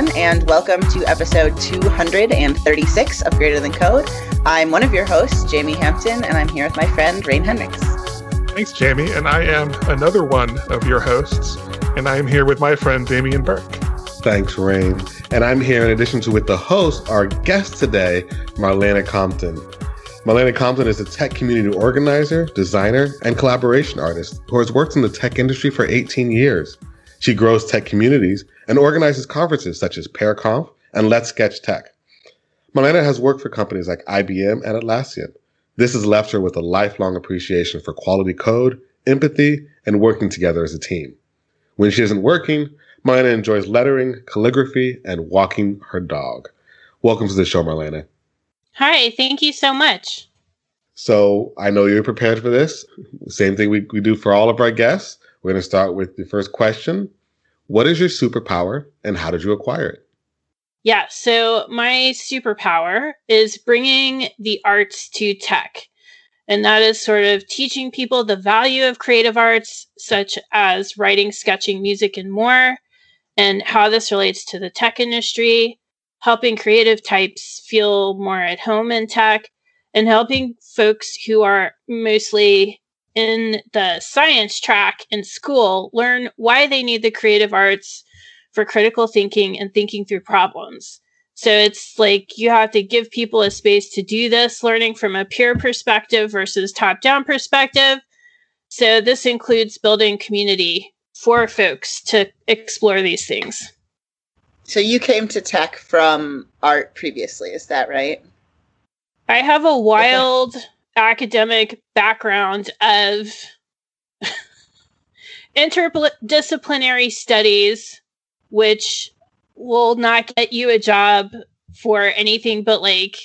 Hello, everyone, and welcome to episode 236 of Greater Than Code. I'm one of your hosts, Jamey Hampton, and I'm here with my friend, Rein Henrichs. Thanks, Jamey. And I am another one of your hosts, and I am here with my friend, Damien Burke. Thanks, Rein. And I'm here in addition to with the host, our guest today, Marlena Compton. Marlena Compton is a tech community organizer, designer, and collaboration artist who has worked in the tech industry for 18 years. She grows tech communities and organizes conferences such as PearConf and Let's Sketch Tech. Marlena has worked for companies like IBM and Atlassian. This has left her with a lifelong appreciation for quality code, empathy, and working together as a team. When she isn't working, Marlena enjoys lettering, calligraphy, and walking her dog. Welcome to the show, Marlena. Hi, thank you so much. So I know you're prepared for this. Same thing we, we do for all of our guests. We're going to start with the first question. What is your superpower and how did you acquire it? Yeah, so my superpower is bringing the arts to tech. And that is sort of teaching people the value of creative arts, such as writing, sketching, music, and more, and how this relates to the tech industry, helping creative types feel more at home in tech, and helping folks who are mostly in the science track in school learn why they need the creative arts for critical thinking and thinking through problems. So it's like you have to give people a space to do this, learning from a peer perspective versus top down perspective. So this includes building community for folks to explore these things. So you came to tech from art previously, is that right? I have a wild academic background of interdisciplinary studies, which will not get you a job for anything but like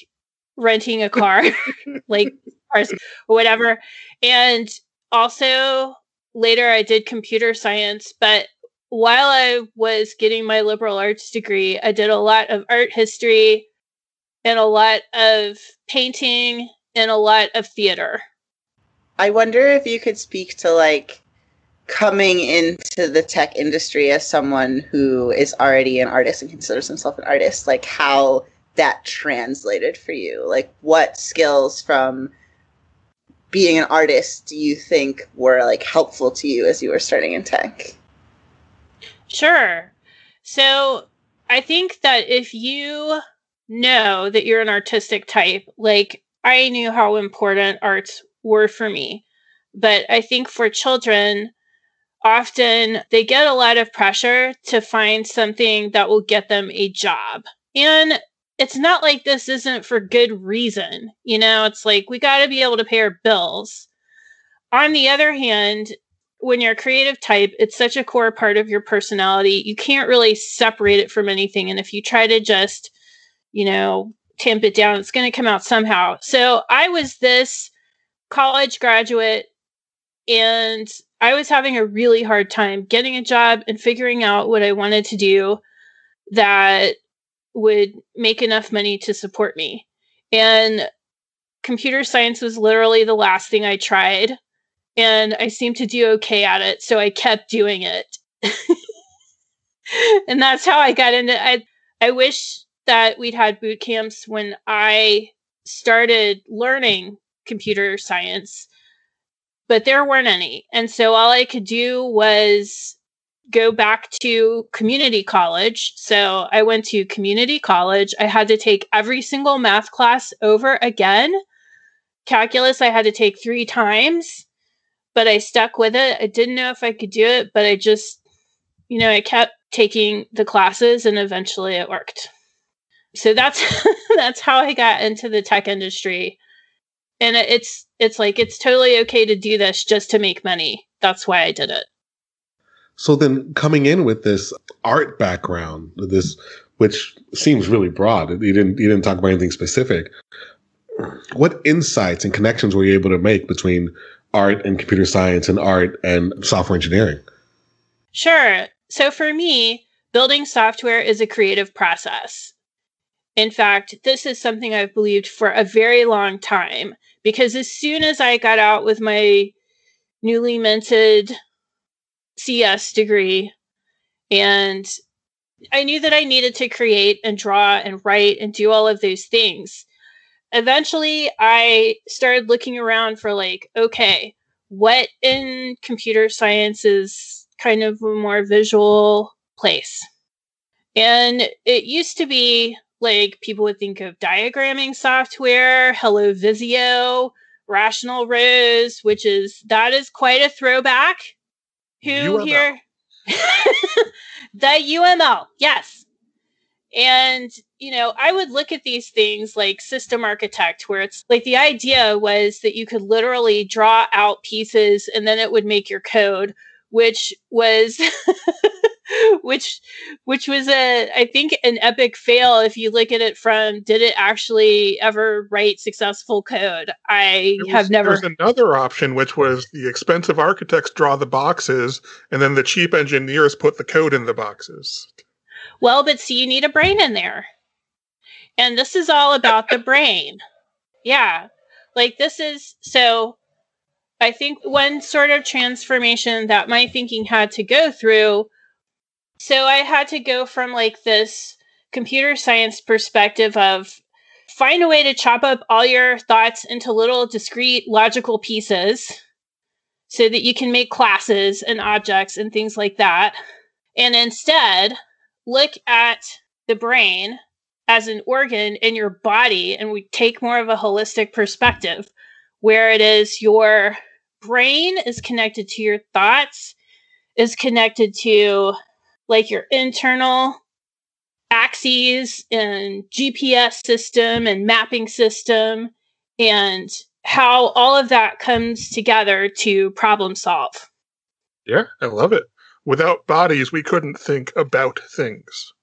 renting a car, like cars or whatever. And also later I did computer science, but while I was getting my liberal arts degree, I did a lot of art history and a lot of painting and a lot of theater. I wonder if you could speak to like coming into the tech industry as someone who is already an artist and considers himself an artist, like how that translated for you. Like what skills from being an artist do you think were like helpful to you as you were starting in tech? Sure. So I think that if you know that you're an artistic type, like I knew how important arts were for me. But I think for children, often they get a lot of pressure to find something that will get them a job. And it's not like this isn't for good reason. You know, it's like we got to be able to pay our bills. On the other hand, when you're a creative type, it's such a core part of your personality. You can't really separate it from anything. And if you try to just, you know, tamp it down, it's going to come out somehow. So I was this college graduate and I was having a really hard time getting a job and figuring out what I wanted to do that would make enough money to support me. And computer science was literally the last thing I tried and I seemed to do okay at it, so I kept doing it. and that's how I got into I I wish that we'd had boot camps when I started learning computer science, but there weren't any. And so all I could do was go back to community college. So I went to community college. I had to take every single math class over again. Calculus, I had to take three times but I stuck with it. I didn't know if I could do it, but I just, you know, I kept taking the classes and eventually it worked. So that's that's how I got into the tech industry. And it's it's like it's totally okay to do this just to make money. That's why I did it. So then coming in with this art background, this which seems really broad. You didn't you didn't talk about anything specific. What insights and connections were you able to make between art and computer science and art and software engineering? Sure. So for me, building software is a creative process. In fact, this is something I've believed for a very long time because as soon as I got out with my newly minted CS degree and I knew that I needed to create and draw and write and do all of those things. Eventually, I started looking around for like, okay, what in computer science is kind of a more visual place? And it used to be like people would think of diagramming software, Hello Visio, Rational Rose, which is that is quite a throwback. Who UML. here? the UML, yes. And, you know, I would look at these things like System Architect, where it's like the idea was that you could literally draw out pieces and then it would make your code, which was which which was a I think an epic fail if you look at it from did it actually ever write successful code? I was, have never. There's another option which was the expensive architects draw the boxes and then the cheap engineers put the code in the boxes. Well, but see, you need a brain in there, and this is all about the brain. Yeah, like this is so. I think one sort of transformation that my thinking had to go through so I had to go from like this computer science perspective of find a way to chop up all your thoughts into little discrete logical pieces so that you can make classes and objects and things like that. And instead, look at the brain as an organ in your body and we take more of a holistic perspective where it is your brain is connected to your thoughts is connected to like your internal axes and GPS system and mapping system and how all of that comes together to problem solve. Yeah, I love it. Without bodies, we couldn't think about things.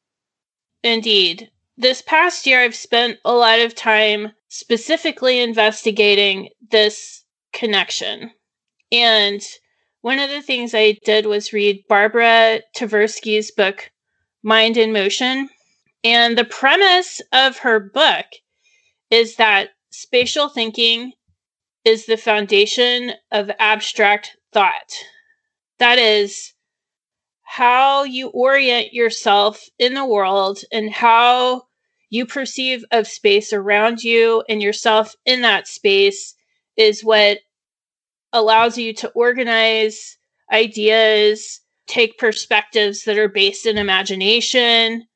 Indeed. This past year, I've spent a lot of time specifically investigating this connection. And one of the things I did was read Barbara Tversky's book, Mind in Motion. And the premise of her book is that spatial thinking is the foundation of abstract thought. That is how you orient yourself in the world and how you perceive of space around you and yourself in that space is what allows you to organize ideas, take perspectives that are based in imagination,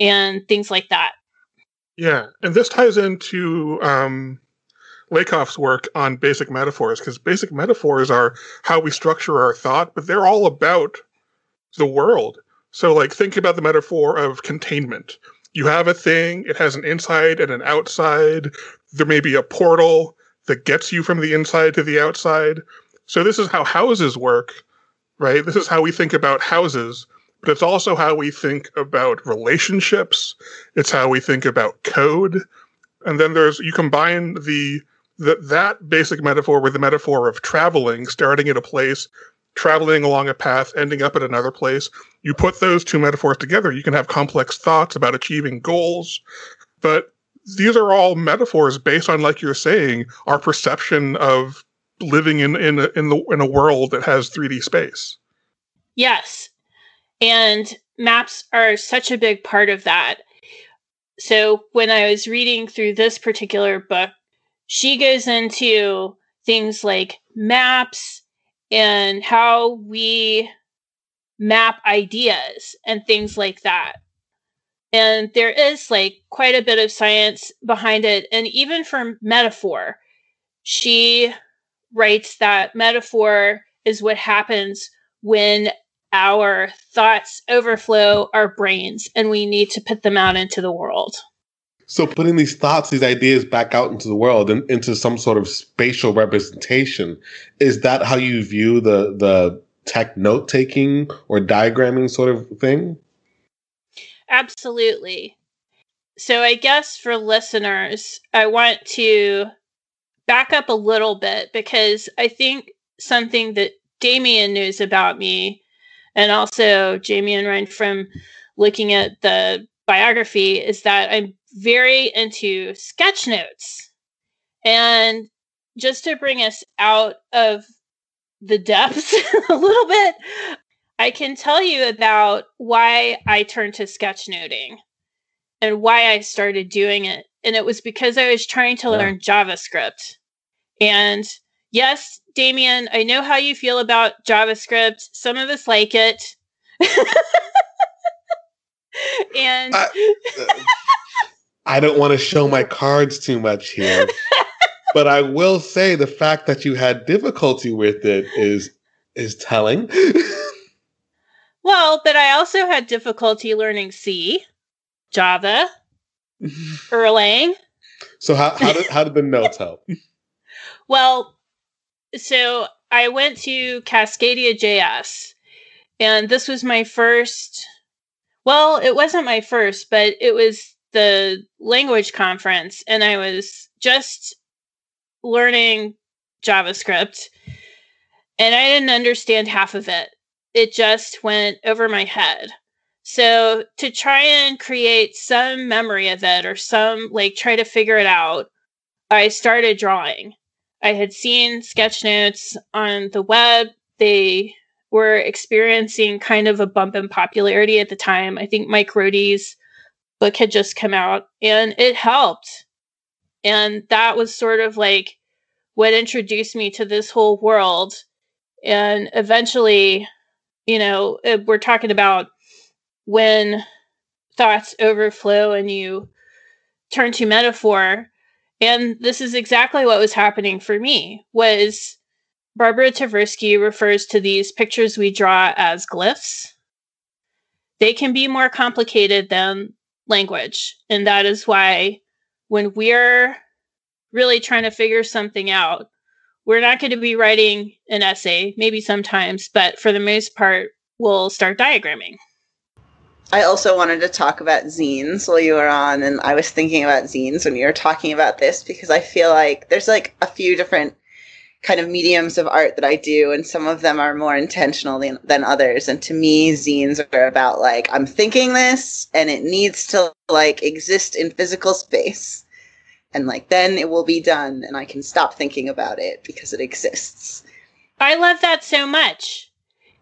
and things like that. Yeah, and this ties into um, Lakoff's work on basic metaphors because basic metaphors are how we structure our thought, but they're all about the world. So, like, think about the metaphor of containment. You have a thing, it has an inside and an outside. There may be a portal that gets you from the inside to the outside. So this is how houses work, right? This is how we think about houses, but it's also how we think about relationships. It's how we think about code. And then there's you combine the that that basic metaphor with the metaphor of traveling, starting at a place, traveling along a path, ending up at another place. You put those two metaphors together, you can have complex thoughts about achieving goals. But these are all metaphors based on, like you're saying, our perception of living in in a, in the in a world that has 3D space. Yes, and maps are such a big part of that. So when I was reading through this particular book, she goes into things like maps and how we map ideas and things like that and there is like quite a bit of science behind it. And even for metaphor she writes that metaphor is what happens when our thoughts overflow our brains and we need to put them out into the world. So putting these thoughts these ideas back out into the world and into some sort of spatial representation is that how you view the the tech note taking or diagramming sort of thing Absolutely. So, I guess for listeners, I want to back up a little bit because I think something that Damien knows about me, and also Jamey and Ryan from looking at the biography, is that I'm very into sketch notes. And just to bring us out of the depths a little bit, I can tell you about why I turned to sketchnoting and why I started doing it. And it was because I was trying to yeah. learn JavaScript. And yes, Damien, I know how you feel about JavaScript. Some of us like it. and I, I don't want to show my cards too much here. but I will say the fact that you had difficulty with it is is telling. well, but I also had difficulty learning C, Java, Erlang. So how how did how did the notes help? well, so I went to Cascadia JS, and this was my first. Well, it wasn't my first, but it was the language conference, and I was just learning JavaScript, and I didn't understand half of it. It just went over my head. So to try and create some memory of it or some like try to figure it out, I started drawing. I had seen sketch notes on the web. They were experiencing kind of a bump in popularity at the time. I think Mike Rohde's book had just come out and it helped. And that was sort of like what introduced me to this whole world. And eventually, you know, uh, we're talking about when thoughts overflow and you turn to metaphor. And this is exactly what was happening for me was barbara tversky refers to these pictures we draw as glyphs. They can be more complicated than language. And that is why when we're really trying to figure something out we're not going to be writing an essay maybe sometimes but for the most part we'll start diagramming I also wanted to talk about zines while you were on, and I was thinking about zines when you were talking about this because I feel like there's like a few different kind of mediums of art that I do, and some of them are more intentional than, than others. And to me, zines are about like, I'm thinking this, and it needs to like exist in physical space. And like, then it will be done, and I can stop thinking about it because it exists. I love that so much.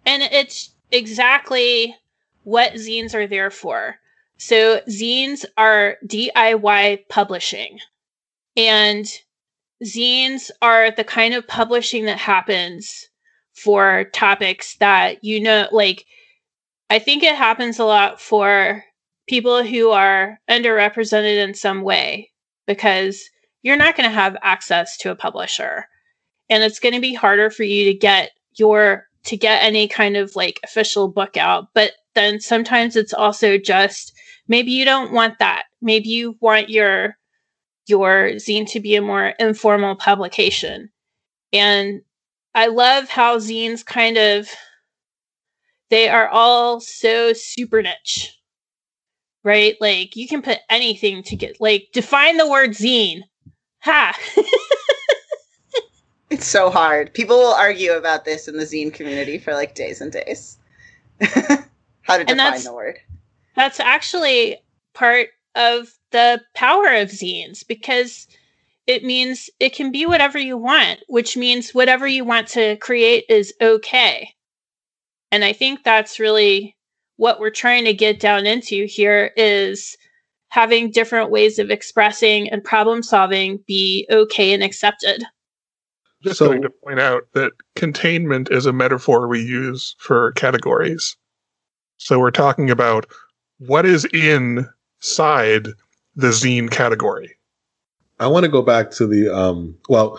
And it's exactly what zines are there for. So, zines are DIY publishing. And zines are the kind of publishing that happens for topics that you know, like, I think it happens a lot for people who are underrepresented in some way because you're not going to have access to a publisher. And it's going to be harder for you to get your to get any kind of like official book out. But then sometimes it's also just maybe you don't want that. Maybe you want your your zine to be a more informal publication. And I love how zines kind of they are all so super niche. Right? Like you can put anything to get like define the word zine. Ha. it's so hard. People will argue about this in the zine community for like days and days. how to define the word. That's actually part of the power of zines because it means it can be whatever you want, which means whatever you want to create is okay. And I think that's really what we're trying to get down into here is having different ways of expressing and problem solving be okay and accepted. Just so, going to point out that containment is a metaphor we use for categories. So we're talking about what is inside the zine category. I want to go back to the um well,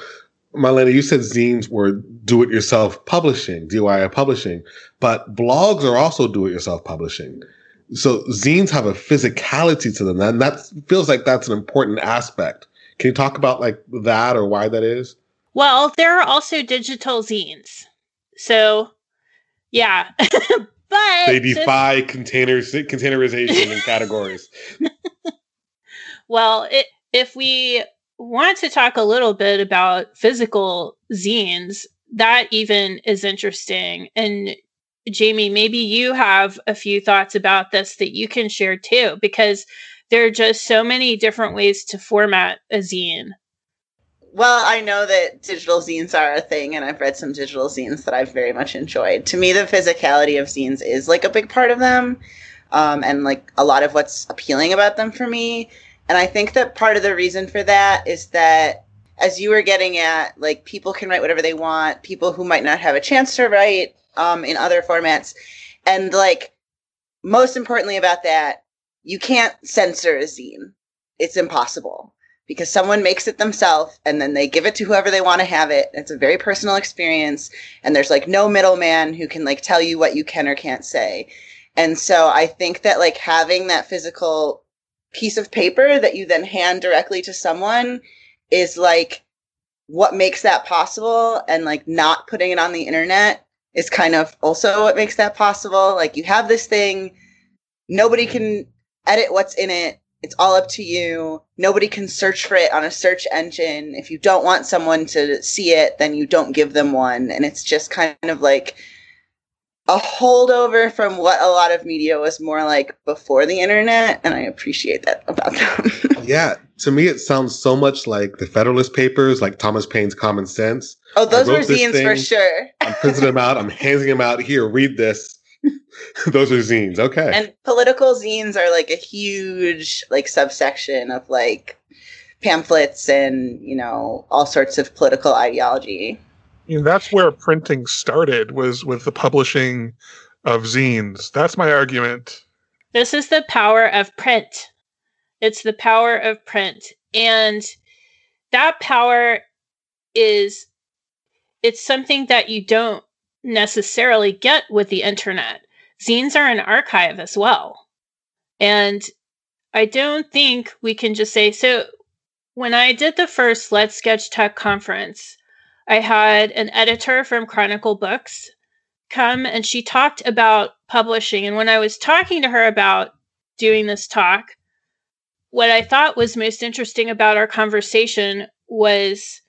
Marlena, you said zines were do it yourself publishing, DIY publishing, but blogs are also do it yourself publishing. So zines have a physicality to them, and that feels like that's an important aspect. Can you talk about like that or why that is? Well, there are also digital zines. So, yeah, But they defy containers containerization and categories. well, it, if we want to talk a little bit about physical zines, that even is interesting. And Jamey, maybe you have a few thoughts about this that you can share too, because there are just so many different ways to format a zine. well, I know that digital zines are a thing, and I've read some digital zines that I've very much enjoyed. To me, the physicality of zines is like a big part of them, um, and like a lot of what's appealing about them for me. And I think that part of the reason for that is that, as you were getting at, like people can write whatever they want, people who might not have a chance to write um, in other formats, and like most importantly about that, you can't censor a zine. It's impossible because someone makes it themselves and then they give it to whoever they want to have it. It's a very personal experience and there's like no middleman who can like tell you what you can or can't say. And so I think that like having that physical piece of paper that you then hand directly to someone is like what makes that possible and like not putting it on the internet is kind of also what makes that possible. Like you have this thing, nobody can edit what's in it it's all up to you. Nobody can search for it on a search engine. If you don't want someone to see it, then you don't give them one. And it's just kind of like a holdover from what a lot of media was more like before the internet. And I appreciate that about them. yeah. To me, it sounds so much like the Federalist Papers, like Thomas Paine's Common Sense. Oh, those were zines thing, for sure. I'm printing them out. I'm handing them out. Here, read this Those are zines. Okay. And political zines are like a huge like subsection of like pamphlets and, you know, all sorts of political ideology. That's where printing started was with the publishing of zines. That's my argument. This is the power of print. It's the power of print. And that power is it's something that you don't necessarily get with the internet. Zines are an archive as well. And I don't think we can just say so. When I did the first Let's Sketch Tech conference, I had an editor from Chronicle Books come and she talked about publishing. And when I was talking to her about doing this talk, what I thought was most interesting about our conversation was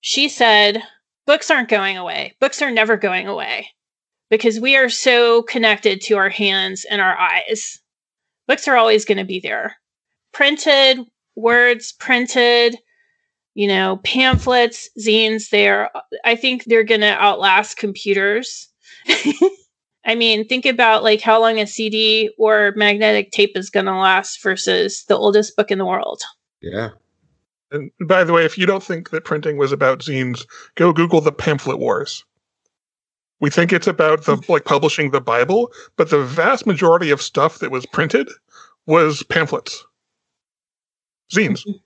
she said, books aren't going away. Books are never going away because we are so connected to our hands and our eyes. Books are always going to be there. Printed words, printed, you know, pamphlets, zines, they're, I think they're going to outlast computers. I mean, think about like how long a CD or magnetic tape is going to last versus the oldest book in the world. Yeah. And by the way, if you don't think that printing was about zines, go Google the pamphlet wars. We think it's about the like publishing the Bible, but the vast majority of stuff that was printed was pamphlets, zines.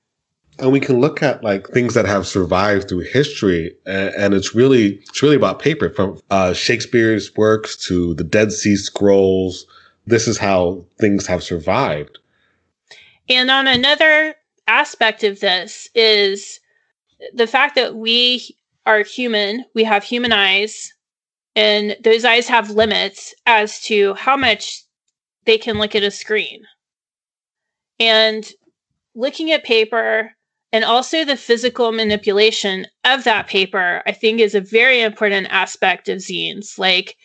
And we can look at like things that have survived through history, and, and it's really it's really about paper. From uh, Shakespeare's works to the Dead Sea Scrolls, this is how things have survived. And on another aspect of this is the fact that we are human, we have human eyes, and those eyes have limits as to how much they can look at a screen. And looking at paper and also the physical manipulation of that paper, I think is a very important aspect of zines. Like,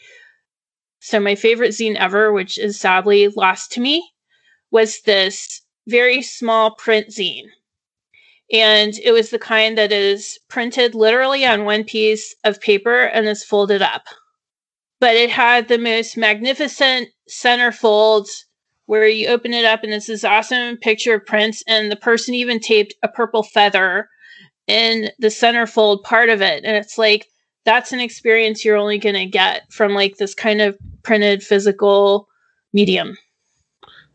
so my favorite zine ever, which is sadly lost to me, was this very small print zine. And it was the kind that is printed literally on one piece of paper and is folded up. But it had the most magnificent centerfold where you open it up and it's this awesome picture of Prince, and the person even taped a purple feather in the centerfold part of it. And it's like, that's an experience you're only going to get from like this kind of printed physical medium.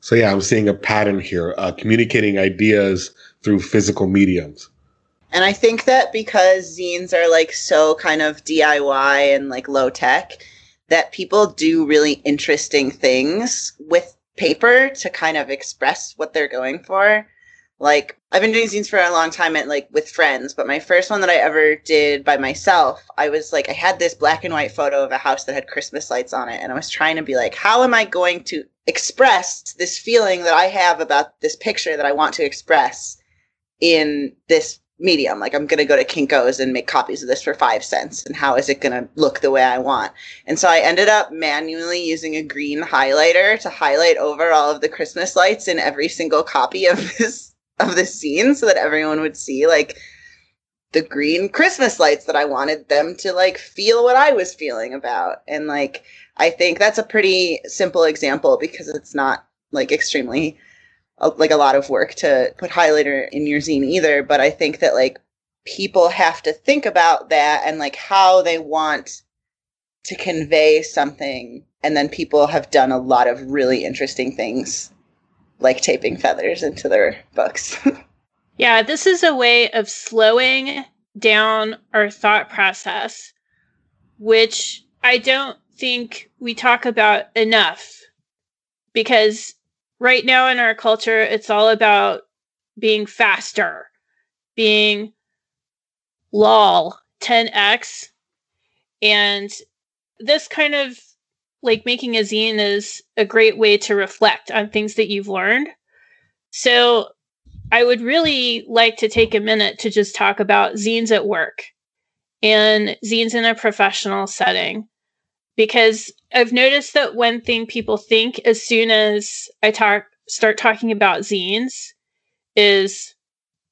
So yeah, I'm seeing a pattern here, uh, communicating ideas through physical mediums. And I think that because zines are like so kind of DIY and like low tech, that people do really interesting things with paper to kind of express what they're going for. Like I've been doing zines for a long time and like with friends, but my first one that I ever did by myself, I was like I had this black and white photo of a house that had Christmas lights on it and I was trying to be like how am I going to express this feeling that I have about this picture that I want to express in this medium. Like I'm going to go to Kinko's and make copies of this for five cents. And how is it going to look the way I want? And so I ended up manually using a green highlighter to highlight over all of the Christmas lights in every single copy of this of this scene so that everyone would see like the green Christmas lights that I wanted them to like feel what I was feeling about. And like I think that's a pretty simple example because it's not like extremely like a lot of work to put highlighter in your zine either, but I think that like people have to think about that and like how they want to convey something and then people have done a lot of really interesting things like taping feathers into their books. yeah, this is a way of slowing down our thought process, which I don't think we talk about enough because right now in our culture, it's all about being faster, being lol 10x. And this kind of like making a zine is a great way to reflect on things that you've learned. So I would really like to take a minute to just talk about zines at work and zines in a professional setting because I've noticed that one thing people think as soon as I talk start talking about zines is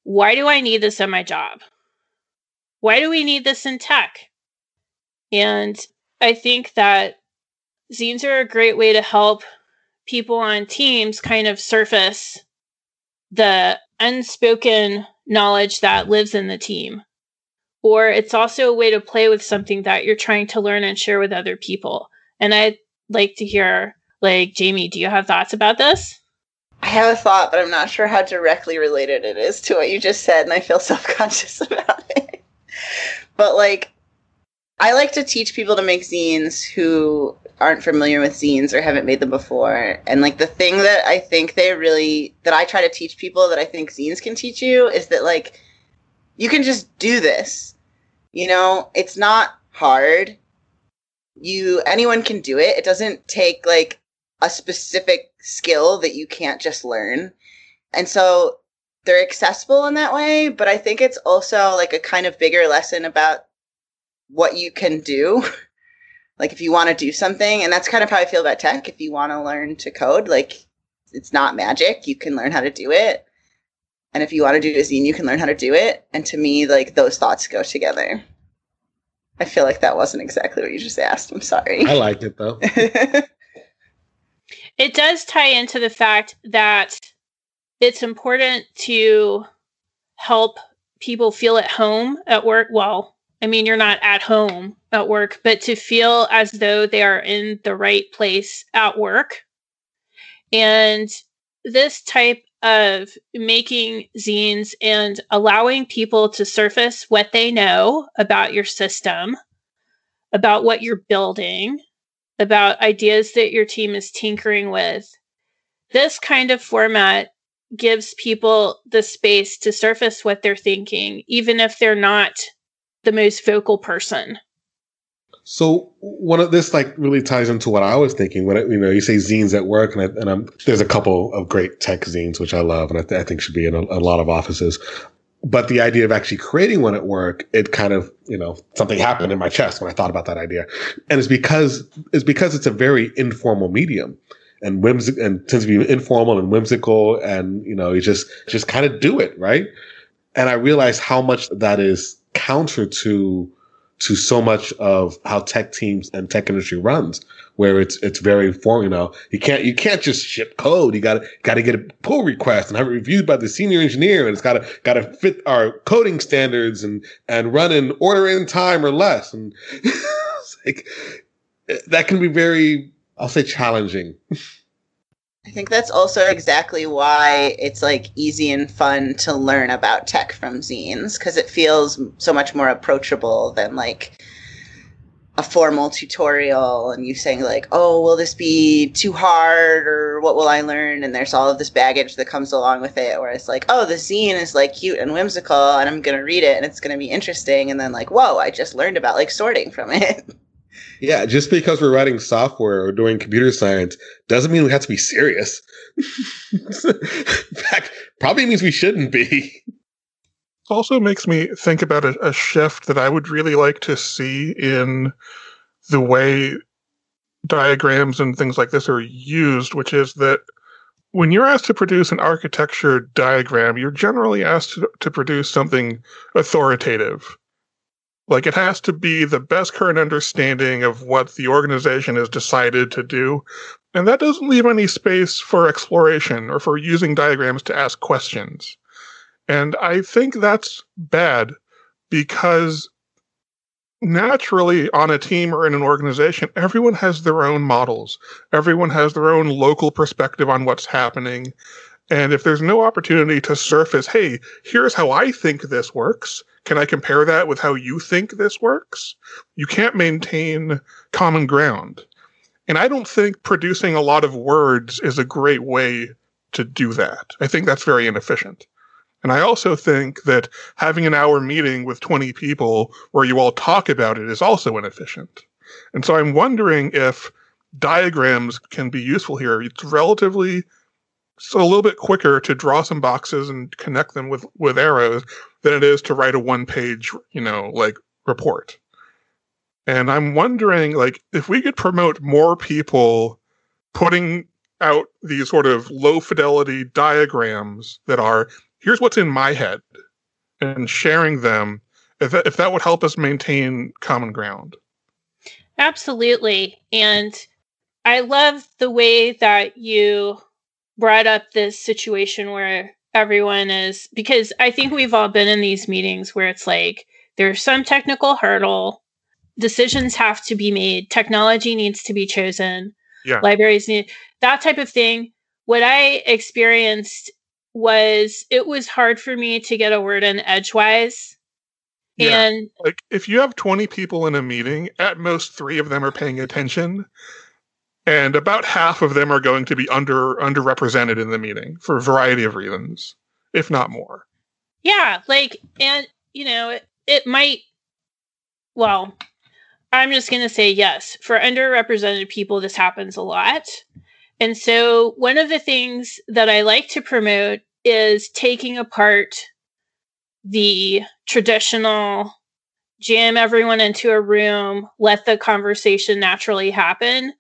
why do I need this in my job? Why do we need this in tech? And I think that zines are a great way to help people on teams kind of surface the unspoken knowledge that lives in the team. Or it's also a way to play with something that you're trying to learn and share with other people. And I'd like to hear, like, Jamey, do you have thoughts about this? I have a thought, but I'm not sure how directly related it is to what you just said, and I feel self conscious about it. but, like, I like to teach people to make zines who aren't familiar with zines or haven't made them before. And like the thing that I think they really that I try to teach people that I think zines can teach you is that like you can just do this. You know, it's not hard. You anyone can do it. It doesn't take like a specific skill that you can't just learn. And so they're accessible in that way, but I think it's also like a kind of bigger lesson about what you can do. like if you want to do something, and that's kind of how I feel about tech. If you want to learn to code, like it's not magic. You can learn how to do it. And if you want to do a zine, you can learn how to do it. And to me, like those thoughts go together. I feel like that wasn't exactly what you just asked. I'm sorry. I like it though. it does tie into the fact that it's important to help people feel at home at work. Well, I mean, you're not at home at work, but to feel as though they are in the right place at work. And this type of making zines and allowing people to surface what they know about your system, about what you're building, about ideas that your team is tinkering with. This kind of format gives people the space to surface what they're thinking, even if they're not the most vocal person. So one of this like really ties into what I was thinking when you know you say zines at work and I, and I'm, there's a couple of great tech zines which I love and I, th- I think should be in a, a, lot of offices. But the idea of actually creating one at work, it kind of you know something happened in my chest when I thought about that idea, and it's because it's because it's a very informal medium and whimsical and tends to be informal and whimsical and you know you just just kind of do it right. And I realize how much that is counter to to so much of how tech teams and tech industry runs, where it's it's very formal. You know, you can't you can't just ship code. You got to got to get a pull request and have it reviewed by the senior engineer, and it's got to got to fit our coding standards and and run in order in time or less. And like that can be very, I'll say, challenging. I think that's also exactly why it's like easy and fun to learn about tech from zines because it feels so much more approachable than like a formal tutorial and you saying like, "Oh, will this be too hard or what will I learn?" and there's all of this baggage that comes along with it where it's like, "Oh, the zine is like cute and whimsical and I'm going to read it and it's going to be interesting." And then like, "Whoa, I just learned about like sorting from it." Yeah, just because we're writing software or doing computer science doesn't mean we have to be serious. In fact, probably means we shouldn't be. Also makes me think about a, a shift that I would really like to see in the way diagrams and things like this are used, which is that when you're asked to produce an architecture diagram, you're generally asked to, to produce something authoritative. Like it has to be the best current understanding of what the organization has decided to do. And that doesn't leave any space for exploration or for using diagrams to ask questions. And I think that's bad because naturally on a team or in an organization, everyone has their own models. Everyone has their own local perspective on what's happening. And if there's no opportunity to surface, hey, here's how I think this works. Can I compare that with how you think this works? You can't maintain common ground. And I don't think producing a lot of words is a great way to do that. I think that's very inefficient. And I also think that having an hour meeting with 20 people where you all talk about it is also inefficient. And so I'm wondering if diagrams can be useful here. It's relatively so a little bit quicker to draw some boxes and connect them with with arrows than it is to write a one page, you know, like report. And I'm wondering like if we could promote more people putting out these sort of low fidelity diagrams that are here's what's in my head and sharing them if that, if that would help us maintain common ground absolutely and i love the way that you brought up this situation where everyone is because i think we've all been in these meetings where it's like there's some technical hurdle decisions have to be made technology needs to be chosen yeah. libraries need that type of thing what i experienced was it was hard for me to get a word in edgewise. Yeah. And like if you have 20 people in a meeting, at most 3 of them are paying attention and about half of them are going to be under underrepresented in the meeting for a variety of reasons, if not more. Yeah, like and you know, it, it might well, I'm just going to say yes. For underrepresented people this happens a lot. And so, one of the things that I like to promote is taking apart the traditional jam everyone into a room, let the conversation naturally happen.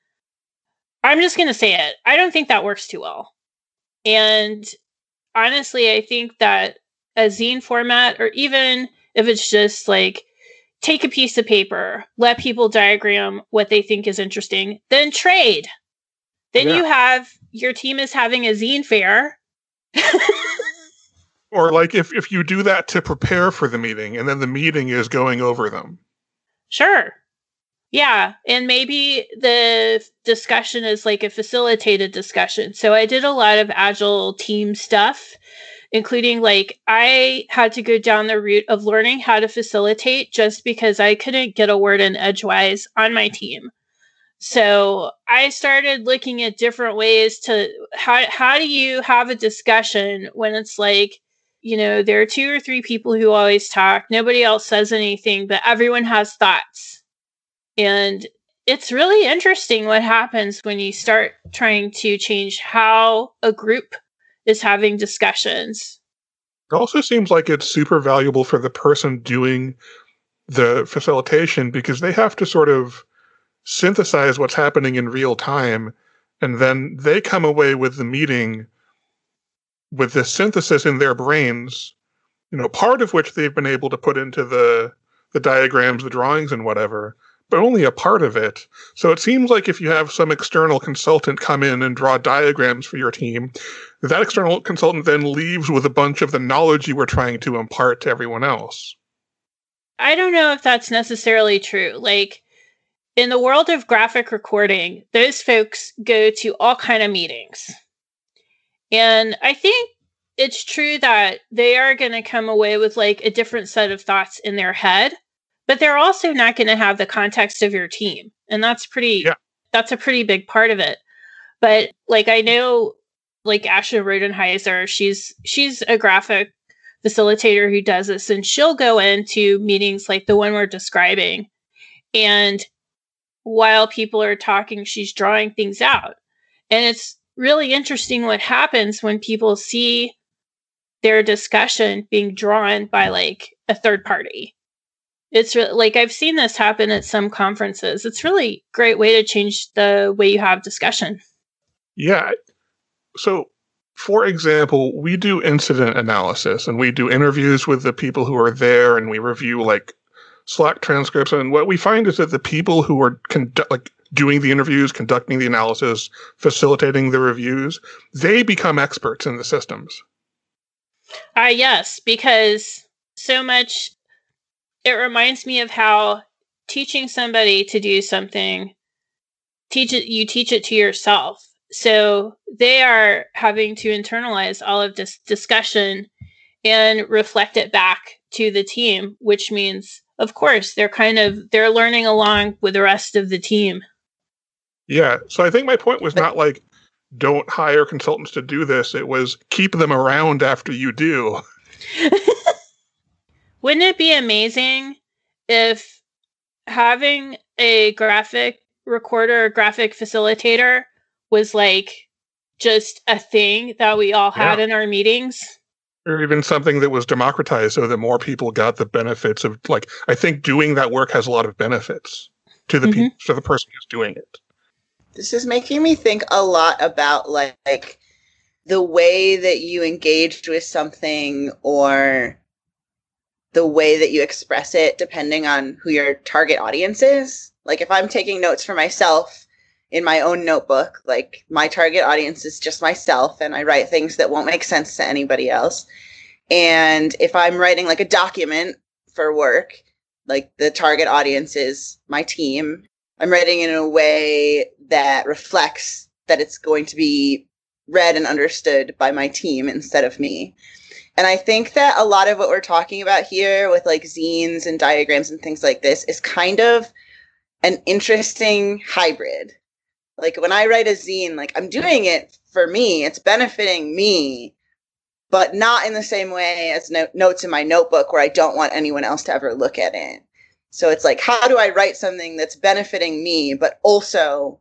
I'm just going to say it. I don't think that works too well. And honestly, I think that a zine format, or even if it's just like take a piece of paper, let people diagram what they think is interesting, then trade. Then yeah. you have your team is having a zine fair or like if, if you do that to prepare for the meeting and then the meeting is going over them. Sure. Yeah. And maybe the discussion is like a facilitated discussion. So I did a lot of agile team stuff, including like I had to go down the route of learning how to facilitate just because I couldn't get a word in edgewise on my team. So I started looking at different ways to how how do you have a discussion when it's like, you know, there are two or three people who always talk, nobody else says anything, but everyone has thoughts. And it's really interesting what happens when you start trying to change how a group is having discussions. It also seems like it's super valuable for the person doing the facilitation because they have to sort of synthesize what's happening in real time, and then they come away with the meeting with this synthesis in their brains, you know, part of which they've been able to put into the the diagrams, the drawings, and whatever, but only a part of it. So it seems like if you have some external consultant come in and draw diagrams for your team, that external consultant then leaves with a bunch of the knowledge you were trying to impart to everyone else. I don't know if that's necessarily true. Like in the world of graphic recording, those folks go to all kind of meetings. And I think it's true that they are going to come away with like a different set of thoughts in their head, but they're also not going to have the context of your team. And that's pretty yeah. that's a pretty big part of it. But like I know like Ashley Rodenheiser, she's she's a graphic facilitator who does this and she'll go into meetings like the one we're describing and while people are talking, she's drawing things out. And it's really interesting what happens when people see their discussion being drawn by like a third party. It's re- like I've seen this happen at some conferences. It's really great way to change the way you have discussion. Yeah. So for example, we do incident analysis and we do interviews with the people who are there and we review like Slack transcripts. And what we find is that the people who are conduct, like doing the interviews, conducting the analysis, facilitating the reviews, they become experts in the systems. Ah, uh, yes, because so much it reminds me of how teaching somebody to do something teach it you teach it to yourself. So they are having to internalize all of this discussion and reflect it back to the team which means of course they're kind of they're learning along with the rest of the team. Yeah so i think my point was not like don't hire consultants to do this. It was keep them around after you do wouldn't it be amazing if having a graphic recorder or graphic facilitator was like just a thing that we all had yeah. in our meetings or even something that was democratized so that more people got the benefits of like i think doing that work has a lot of benefits to the mm-hmm. people to the person who's doing it this is making me think a lot about like, like the way that you engaged with something or the way that you express it depending on who your target audience is. Like if I'm taking notes for myself in my own notebook, like my target audience is just myself and I write things that won't make sense to anybody else. And if I'm writing like a document for work, like the target audience is my team, I'm writing in a way that reflects that it's going to be read and understood by my team instead of me. And I think that a lot of what we're talking about here with like zines and diagrams and things like this is kind of an interesting hybrid. Like when I write a zine, like I'm doing it for me, it's benefiting me, but not in the same way as no- notes in my notebook where I don't want anyone else to ever look at it. So it's like, how do I write something that's benefiting me, but also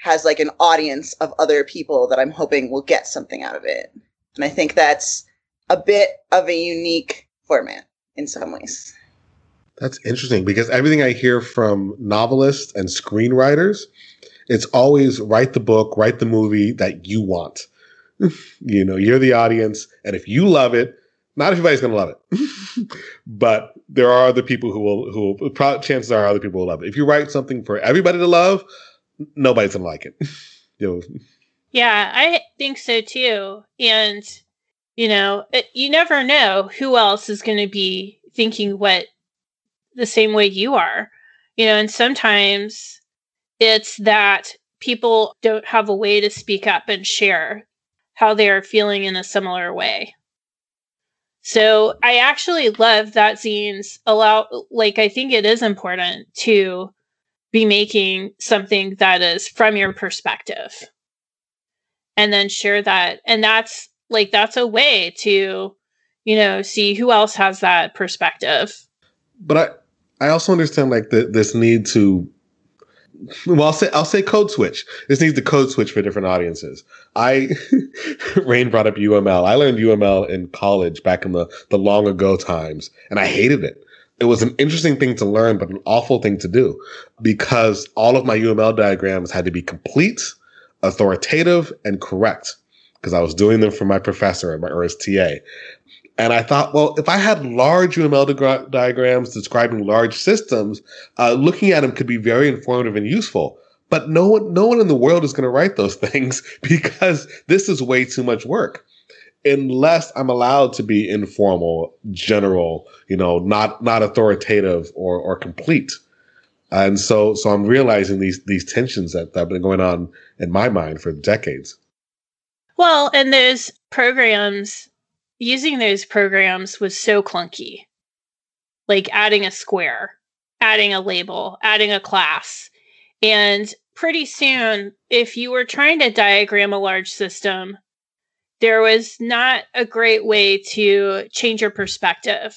has like an audience of other people that I'm hoping will get something out of it? And I think that's a bit of a unique format in some ways. That's interesting because everything I hear from novelists and screenwriters, it's always write the book, write the movie that you want. you know, you're the audience, and if you love it, not everybody's going to love it, but there are other people who will. Who will, chances are other people will love it. If you write something for everybody to love, nobody's going to like it. you know. Yeah, I think so too, and you know, it, you never know who else is going to be thinking what the same way you are. You know, and sometimes it's that people don't have a way to speak up and share how they are feeling in a similar way. So I actually love that zines allow, like, I think it is important to be making something that is from your perspective and then share that. And that's like that's a way to you know see who else has that perspective. But i i also understand like the, this need to well i'll say i'll say code switch. This needs to code switch for different audiences. I Rein brought up uml i learned uml in college back in the the long ago times and i hated it. It was an interesting thing to learn but an awful thing to do because all of my uml diagrams had to be complete authoritative and correct because I was doing them for my professor at my TA. And I thought, well, if I had large UML diagrams describing large systems, uh, looking at them could be very informative and useful. But no one, no one in the world is going to write those things because this is way too much work. Unless I'm allowed to be informal, general, you know, not not authoritative or or complete. And so, so I'm realizing these these tensions that, that have been going on in my mind for decades. Well, and those programs, using those programs was so clunky. Like adding a square, adding a label, adding a class. And pretty soon, if you were trying to diagram a large system, there was not a great way to change your perspective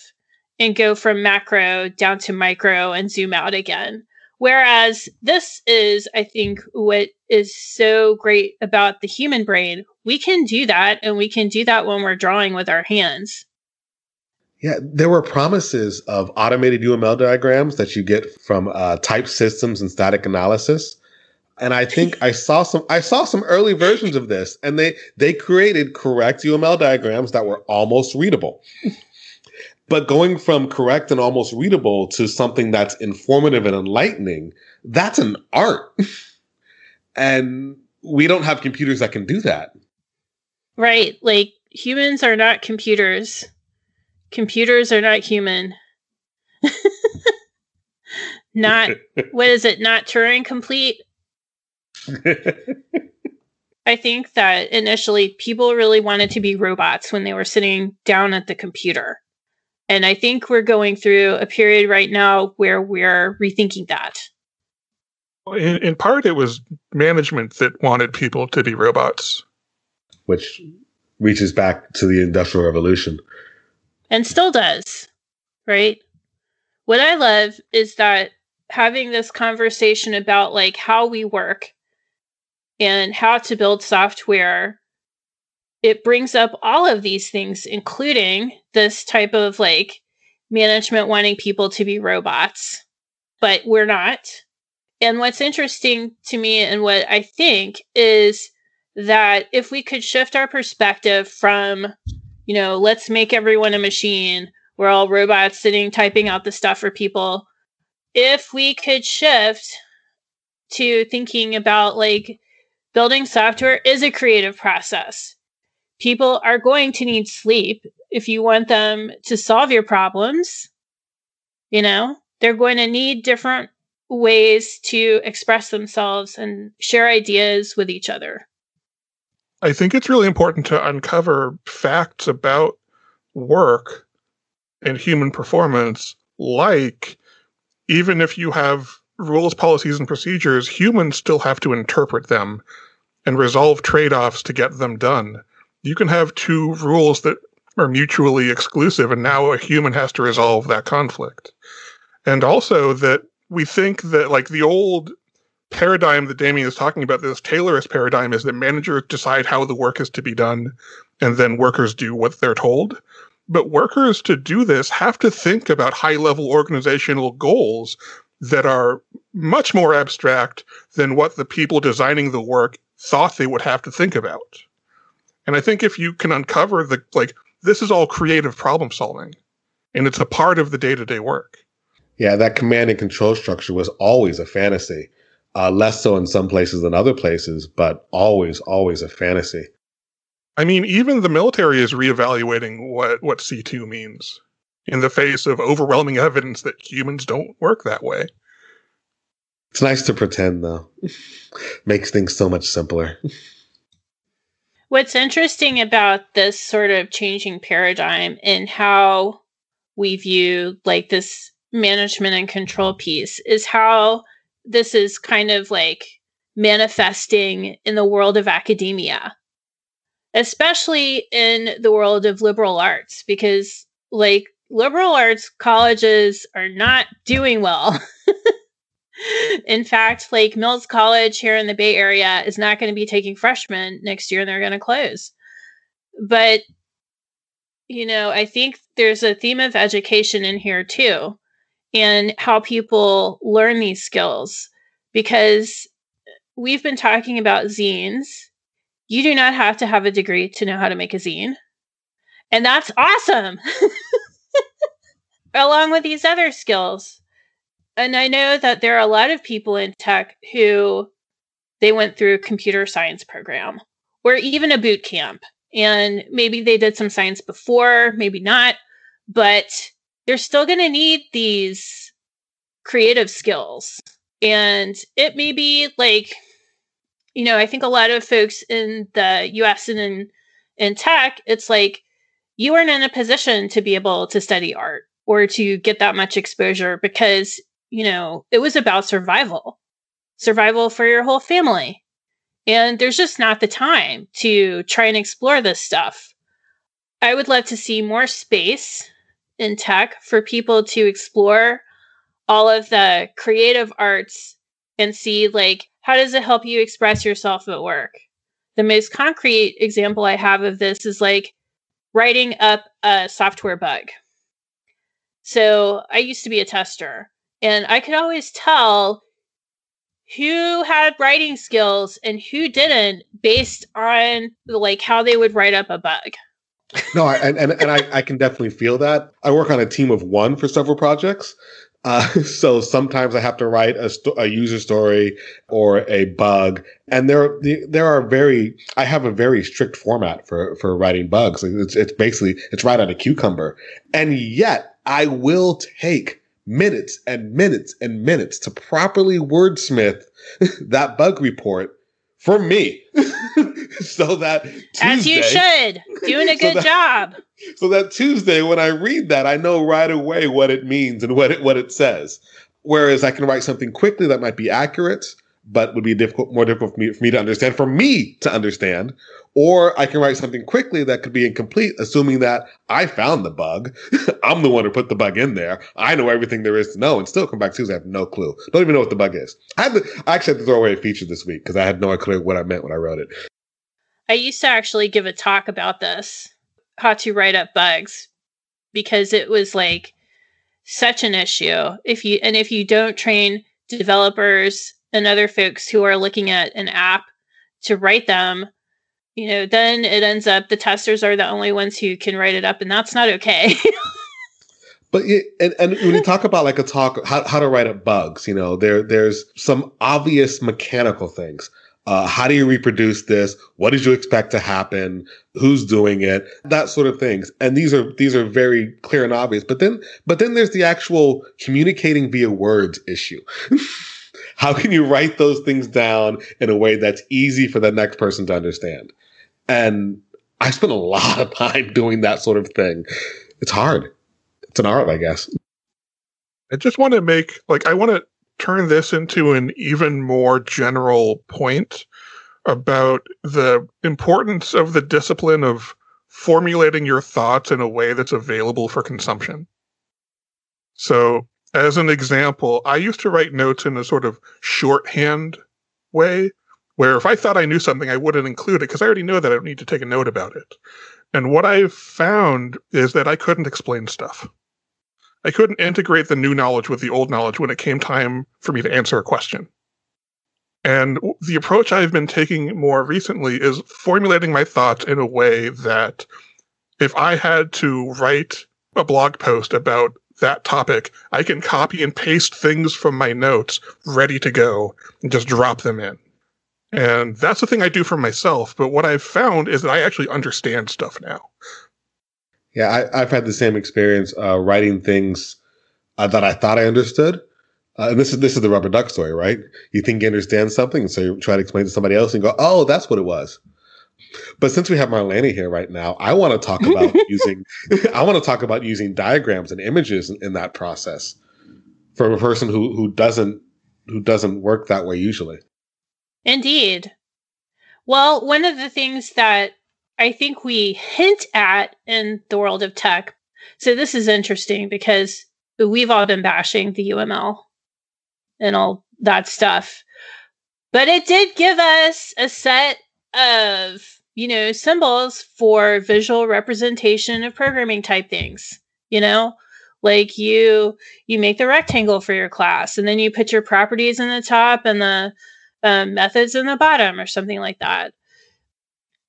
and go from macro down to micro and zoom out again. Whereas this is, I think, what is so great about the human brain, we can do that and we can do that when we're drawing with our hands. Yeah, there were promises of automated UML diagrams that you get from uh, type systems and static analysis. and I think I saw some I saw some early versions of this, and they they created correct UML diagrams that were almost readable. But going from correct and almost readable to something that's informative and enlightening, that's an art. and we don't have computers that can do that. Right. Like humans are not computers. Computers are not human. not what is it? Not Turing complete. I think that initially people really wanted to be robots when they were sitting down at the computer. And I think we're going through a period right now where we're rethinking that. In, in part, it was management that wanted people to be robots. Which reaches back to the Industrial Revolution. And still does, right? What I love is that having this conversation about like how we work and how to build software it brings up all of these things including this type of like management wanting people to be robots but we're not and what's interesting to me and what i think is that if we could shift our perspective from you know let's make everyone a machine we're all robots sitting typing out the stuff for people if we could shift to thinking about like building software is a creative process. People are going to need sleep if you want them to solve your problems. You know, they're going to need different ways to express themselves and share ideas with each other. I think it's really important to uncover facts about work and human performance, like even if you have rules, policies, and procedures, humans still have to interpret them and resolve trade offs to get them done. You can have two rules that are mutually exclusive, and now a human has to resolve that conflict. And also that we think that, like, the old paradigm that Damien is talking about, this Taylorist paradigm, is that managers decide how the work is to be done, and then workers do what they're told. But workers to do this have to think about high level organizational goals that are much more abstract than what the people designing the work thought they would have to think about. And I think if you can uncover the, like, this is all creative problem solving and it's a part of the day to day work. Yeah, that command and control structure was always a fantasy. Uh, less so in some places than other places, but always, always a fantasy. I mean, even the military is reevaluating what, what C2 means in the face of overwhelming evidence that humans don't work that way. It's nice to pretend, though. Makes things so much simpler. What's interesting about this sort of changing paradigm in how we view like this management and control piece is how this is kind of like manifesting in the world of academia especially in the world of liberal arts, because like liberal arts colleges are not doing well. in fact, like Mills College here in the Bay Area is not going to be taking freshmen next year and they're going to close. But, you know, I think there's a theme of education in here too, and how people learn these skills because we've been talking about zines you do not have to have a degree to know how to make a zine. And that's awesome. Along with these other skills. And I know that there are a lot of people in tech who they went through a computer science program or even a boot camp. And maybe they did some science before, maybe not, but they're still going to need these creative skills. And it may be like you know, I think a lot of folks in the US and in, in tech, it's like you aren't in a position to be able to study art or to get that much exposure because, you know, it was about survival, survival for your whole family. And there's just not the time to try and explore this stuff. I would love to see more space in tech for people to explore all of the creative arts and see like how does it help you express yourself at work? The most concrete example I have of this is like writing up a software bug. So I used to be a tester, and I could always tell who had writing skills and who didn't based on like how they would write up a bug. No, I, and and, and I, I can definitely feel that. I work on a team of one for several projects, uh, so sometimes I have to write a, sto- a user story or a bug, and there there are very I have a very strict format for for writing bugs. It's it's basically it's right out of Cucumber, and yet I will take minutes and minutes and minutes to properly wordsmith that bug report for me. so that Tuesday, as you should, doing a good so that, job. So that Tuesday, when I read that, I know right away what it means and what it what it says. Whereas I can write something quickly that might be accurate, but would be difficult, more difficult for me, for me to understand, for me to understand. Or I can write something quickly that could be incomplete, assuming that I found the bug. I'm the one who put the bug in there. I know everything there is to know and still come back Tuesday. I have no clue. Don't even know what the bug is. I had to, I actually had to throw away a feature this week because I had no clue what I meant when I wrote it. I used to actually give a talk about this, how to write up bugs, because it was like such an issue. If you, and if you don't train developers and other folks who are looking at an app to write them, you know, then it ends up the testers are the only ones who can write it up, and that's not okay. but and, and when you talk about like a talk how, how to write up bugs, you know, there there's some obvious mechanical things. Uh, how do you reproduce this? What did you expect to happen? Who's doing it? That sort of things. And these are these are very clear and obvious. But then but then there's the actual communicating via words issue. How can you write those things down in a way that's easy for the next person to understand? And I spent a lot of time doing that sort of thing. It's hard. It's an art, I guess. I just want to make, like, I want to turn this into an even more general point about the importance of the discipline of formulating your thoughts in a way that's available for consumption. So, as an example, I used to write notes in a sort of shorthand way, where if I thought I knew something, I wouldn't include it because I already know that I don't need to take a note about it. And what I've found is that I couldn't explain stuff. I couldn't integrate the new knowledge with the old knowledge when it came time for me to answer a question. And the approach I've been taking more recently is formulating my thoughts in a way that if I had to write a blog post about that topic, I can copy and paste things from my notes ready to go and just drop them in. And that's the thing I do for myself. But what I've found is that I actually understand stuff now. Yeah, I, have had the same experience uh, writing things uh, that I thought I understood. Uh, and this is this is the rubber duck story, right? You think you understand something, so you try to explain to somebody else and go, "Oh, that's what it was." But since we have Marlena here right now, I want to talk about using I want to talk about using diagrams and images in, in, that process for a person who who doesn't who doesn't work that way usually. Indeed. Well, one of the things that I think we hint at in the world of tech. So this is interesting because we've all been bashing the UML and all that stuff. But it did give us a set of, you know, symbols for visual representation of programming type things, you know? Like you you make the rectangle for your class and then you put your properties in the top and the um, methods in the bottom or something like that.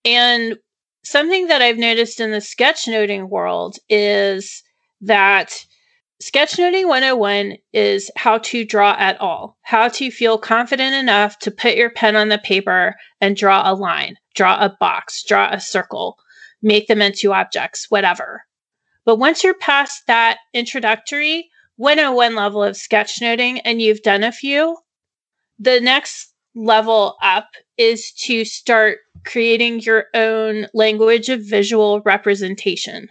And something that I've noticed in the sketchnoting world is that Sketchnoting 101 is how to draw at all, how to feel confident enough to put your pen on the paper and draw a line, draw a box, draw a circle, make them into objects, whatever. But once you're past that introductory 101 level of sketchnoting and you've done a few, the next level up is to start creating your own language of visual representation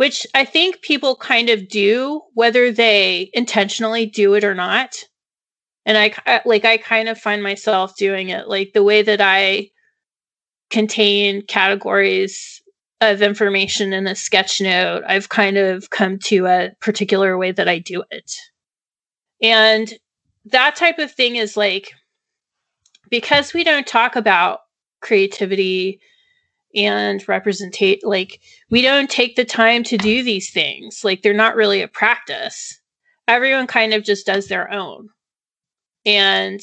which I think people kind of do, whether they intentionally do it or not. And I like, I kind of find myself doing it like the way that I contain categories of information in a sketch note. I've kind of come to a particular way that I do it. And that type of thing is like, because we don't talk about creativity and representate like we don't take the time to do these things. Like they're not really a practice. Everyone kind of just does their own. And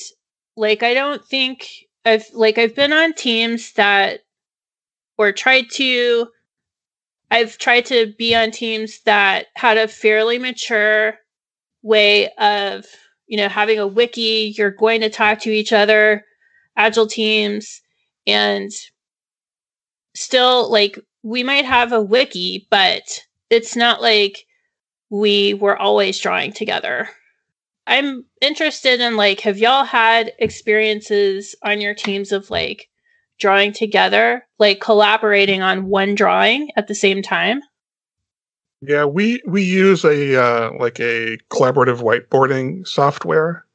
Like I don't think I've like I've been on teams that or tried to I've tried to be on teams that had a fairly mature way of, you know, having a wiki, you're going to talk to each other, agile teams, and still like we might have a wiki, but it's not like we were always drawing together. I'm interested in like, have y'all had experiences on your teams of like drawing together, like collaborating on one drawing at the same time? Yeah, we we use a uh, like a collaborative whiteboarding software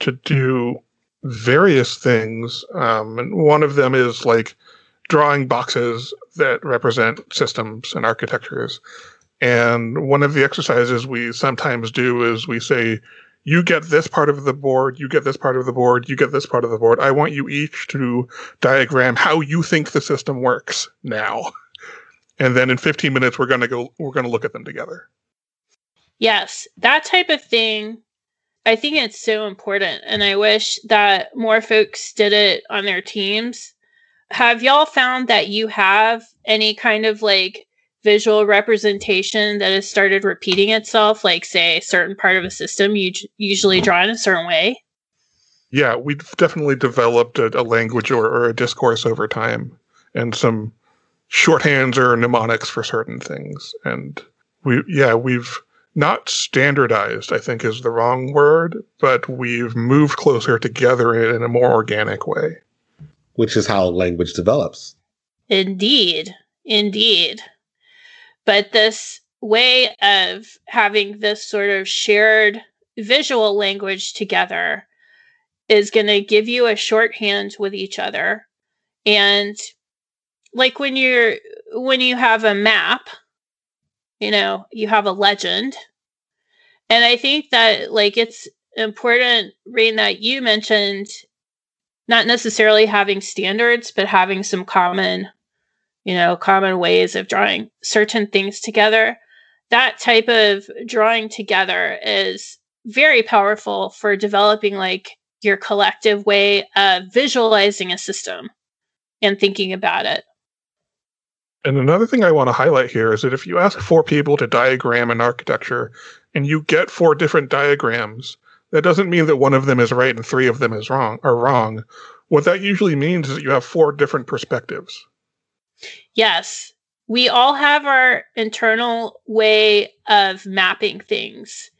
to do various things. Um, and one of them is like drawing boxes that represent systems and architectures. And one of the exercises we sometimes do is we say, you get this part of the board, you get this part of the board, you get this part of the board. I want you each to diagram how you think the system works now. And then in 15 minutes we're going to go we're going to look at them together. Yes, that type of thing I think it's so important and I wish that more folks did it on their teams. Have y'all found that you have any kind of like visual representation that has started repeating itself, like say a certain part of a system you usually draw in a certain way? Yeah, we've definitely developed a, a language or, or, a discourse over time, and some shorthands or mnemonics for certain things. And we, yeah, we've not standardized. I think is the wrong word, but we've moved closer together in a more organic way. Which is how language develops. Indeed, indeed. But this way of having this sort of shared visual language together is going to give you a shorthand with each other. And like when you're when you have a map, you know, you have a legend. And I think that like it's important, Rein, that you mentioned not necessarily having standards, but having some common you know, common ways of drawing certain things together. That type of drawing together is very powerful for developing like your collective way of visualizing a system and thinking about it. And another thing I want to highlight here is that if you ask four people to diagram an architecture and you get four different diagrams, that doesn't mean that one of them is right and three of them is wrong are wrong. What that usually means is that you have four different perspectives. Yes, we all have our internal way of mapping things.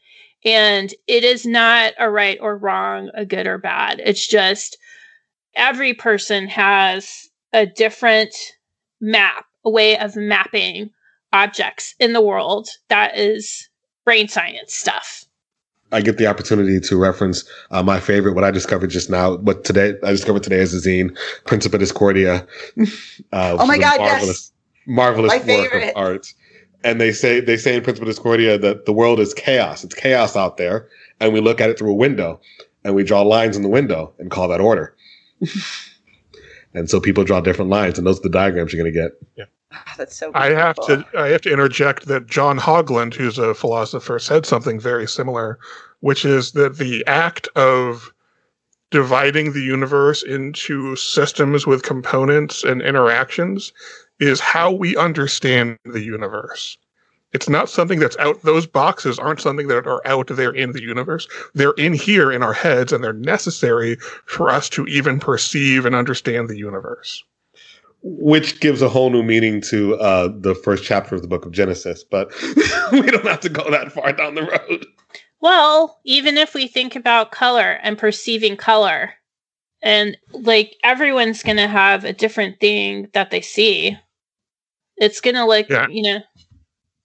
And it is not a right or wrong, a good or bad. It's just every person has a different map, a way of mapping objects in the world that is brain science stuff. I get the opportunity to reference uh, my favorite, what I discovered just now, what today I discovered today is a zine, Principia Discordia. Uh, oh my god, marvelous, yes, marvelous my work favorite. of art. And they say they say in Principia Discordia that the world is chaos. It's chaos out there, and we look at it through a window, and we draw lines in the window and call that order. and so people draw different lines, and those are the diagrams you're going to get. Yeah. Ah, that's so. Beautiful. I have to. I have to interject that John Haugeland, who's a philosopher, said something very similar, which is that the act of dividing the universe into systems with components and interactions is how we understand the universe. It's not something that's out. Those boxes aren't something that are out there in the universe. They're in here in our heads, and they're necessary for us to even perceive and understand the universe which gives a whole new meaning to uh, the first chapter of the book of Genesis. But we don't have to go that far down the road. Well, even if we think about color and perceiving color, and like everyone's going to have a different thing that they see, it's going to like, yeah. you know.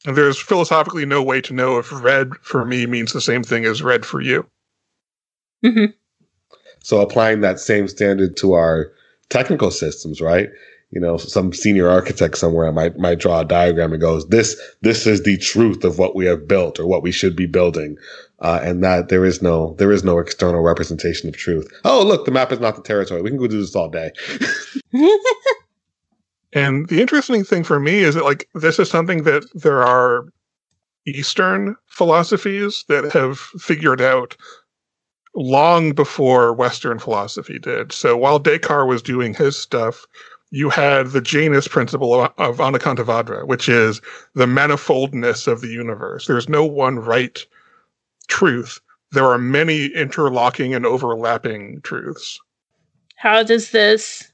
And there's philosophically no way to know if red for me means the same thing as red for you. Mm-hmm. So applying that same standard to our technical systems, right? You know, some senior architect somewhere might might draw a diagram and goes, "This this is the truth of what we have built or what we should be building," uh, and that there is no there is no external representation of truth. Oh, look, the map is not the territory. We can go do this all day. and the interesting thing for me is that like this is something that there are Eastern philosophies that have figured out long before Western philosophy did. So while Descartes was doing his stuff, you had the Jainist principle of, of Anekantavada, which is the manifoldness of the universe. There's no one right truth. There are many interlocking and overlapping truths. How does this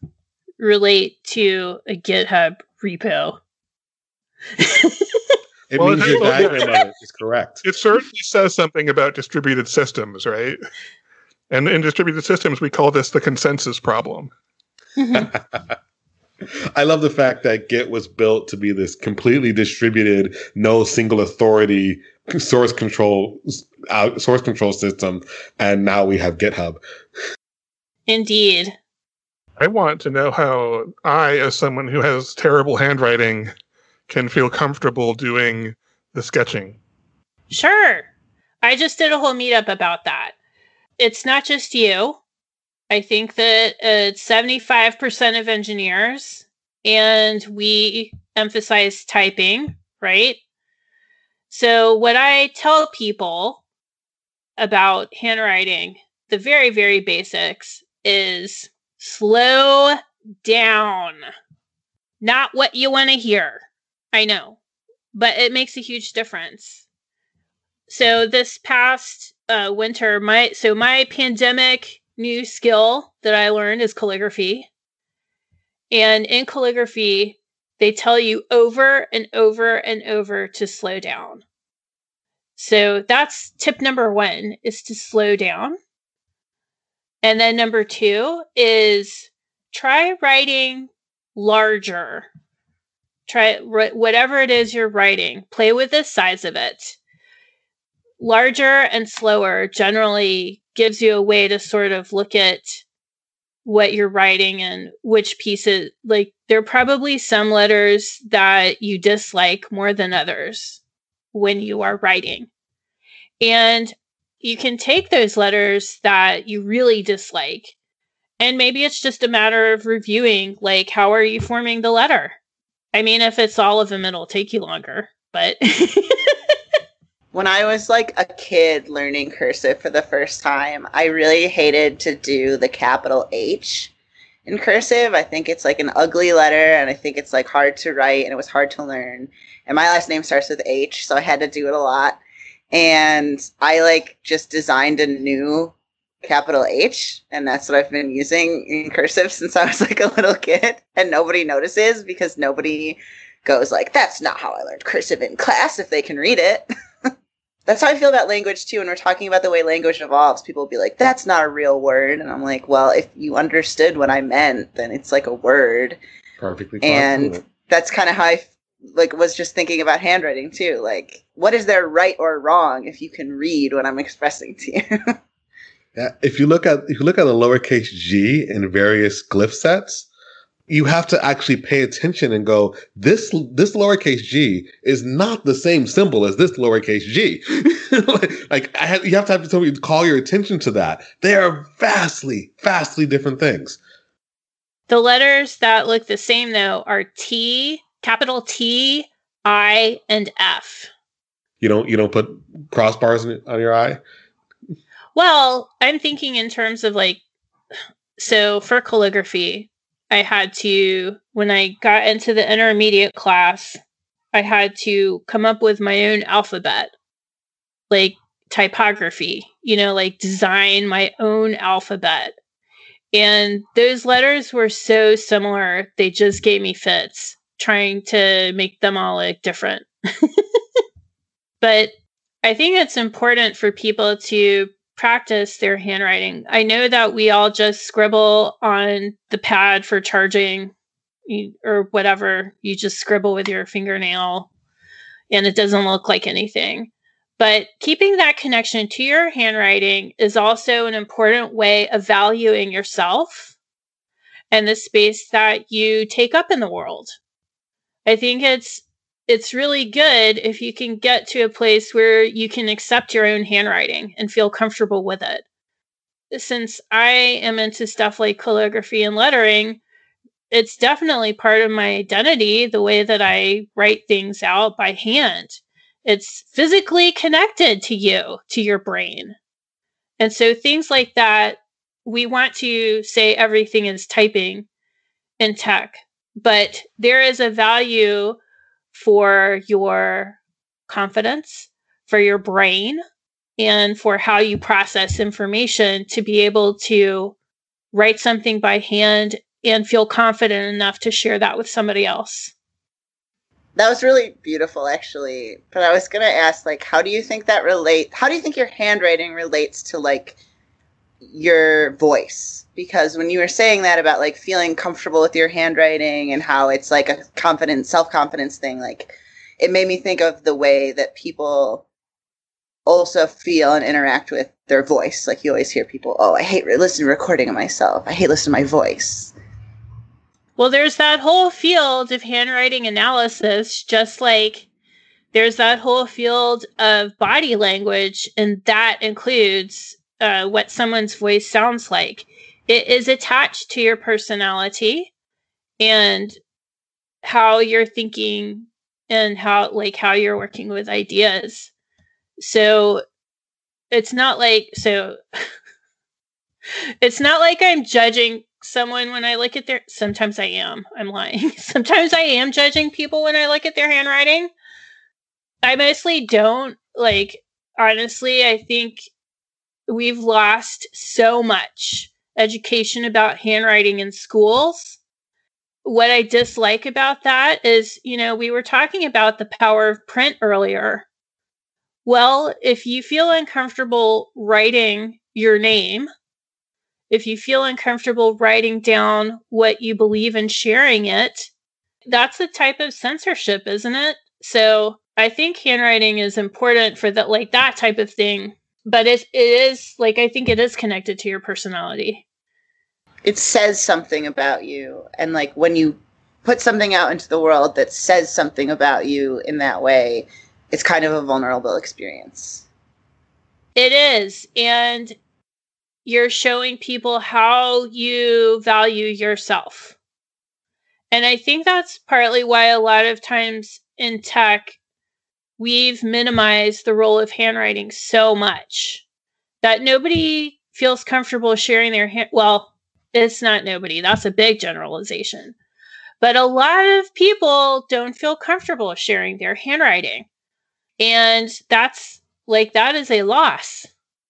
relate to a GitHub repo? It Well, means your diagram of it is correct. It certainly says something about distributed systems, right? And in distributed systems, we call this the consensus problem. Mm-hmm. I love the fact that Git was built to be this completely distributed, no single authority source control out source control system, and now we have GitHub. Indeed. I want to know how I, as someone who has terrible handwriting, can feel comfortable doing the sketching. Sure. I just did a whole meetup about that. It's not just you. I think that it's 75% of engineers, and we emphasize typing, right? So, what I tell people about handwriting, the very, very basics, is slow down. Not what you want to hear. I know, but it makes a huge difference. So this past uh, winter, my so my pandemic new skill that I learned is calligraphy. And in calligraphy, they tell you over and over and over to slow down. So that's tip number one is to slow down. And then number two is try writing larger. Try whatever it is you're writing, play with the size of it. Larger and slower generally gives you a way to sort of look at what you're writing and which pieces like there are probably some letters that you dislike more than others when you are writing. And you can take those letters that you really dislike and maybe it's just a matter of reviewing like how are you forming the letter? I mean if it's all of them it'll take you longer, but When I was like a kid learning cursive for the first time, I really hated to do the capital H in cursive. I think it's like an ugly letter and I think it's like hard to write and it was hard to learn. And my last name starts with H, so I had to do it a lot. And I like just designed a new capital H and that's what I've been using in cursive since I was like a little kid and nobody notices because nobody goes like that's not how I learned cursive in class if they can read it. That's how I feel about language too. When we're talking about the way language evolves, people will be like, "That's not a real word," and I'm like, "Well, if you understood what I meant, then it's like a word." Perfectly. And-. That's kind of how I like was just thinking about handwriting too. Like, what is there right or wrong if you can read what I'm expressing to you? Yeah, if you look at if you look at a lowercase g in various glyph sets, you have to actually pay attention and go, this this lowercase g is not the same symbol as this lowercase g. like, like I have, you have to have somebody call your attention to that. They are vastly, vastly different things. the letters that look the same though are T, capital T, I, and F. You don't you don't put crossbars in, on your eye. Well, I'm thinking in terms of like, so for calligraphy, I had to, when I got into the intermediate class, I had to come up with my own alphabet, like typography, you know, like design my own alphabet. And those letters were so similar, they just gave me fits trying to make them all look different. but I think it's important for people to practice their handwriting. I know that we all just scribble on the pad for charging or whatever. You just scribble with your fingernail and it doesn't look like anything. But keeping that connection to your handwriting is also an important way of valuing yourself and the space that you take up in the world. I think it's it's really good if you can get to a place where you can accept your own handwriting and feel comfortable with it. Since I am into stuff like calligraphy and lettering, it's definitely part of my identity, the way that I write things out by hand. It's physically connected to you, to your brain. And so things like that, we want to say everything is typing in tech, but there is a value for your confidence, for your brain, and for how you process information to be able to write something by hand and feel confident enough to share that with somebody else. That was really beautiful, actually. But I was gonna ask, like, how do you think that relate? How do you think your handwriting relates to like your voice? Because when you were saying that about like feeling comfortable with your handwriting and how it's like a confidence, self confidence thing, like it made me think of the way that people also feel and interact with their voice. Like you always hear people, "Oh, I hate re- listening to recording of myself. I hate listening to my voice." Well, there's that whole field of handwriting analysis, just like there's that whole field of body language, and that includes uh, what someone's voice sounds like. It is attached to your personality and how you're thinking and how like how you're working with ideas. So it's not like so it's not like I'm judging someone when I look at their sometimes I am. I'm lying. sometimes I am judging people when I look at their handwriting. I mostly don't. Like honestly, I think we've lost so much education about handwriting in schools. What I dislike about that is, you know, we were talking about the power of print earlier. Well, if you feel uncomfortable writing your name, if you feel uncomfortable writing down what you believe and sharing it, that's a type of censorship, isn't it? So I think handwriting is important for that, like that type of thing. But it, it is like, I think it is connected to your personality. It says something about you. And like when you put something out into the world that says something about you in that way, it's kind of a vulnerable experience. It is. And you're showing people how you value yourself. And I think that's partly why a lot of times in tech, we've minimized the role of handwriting so much that nobody feels comfortable sharing their hand. Well, it's not nobody, that's a big generalization. But a lot of people don't feel comfortable sharing their handwriting. And that's like, that is a loss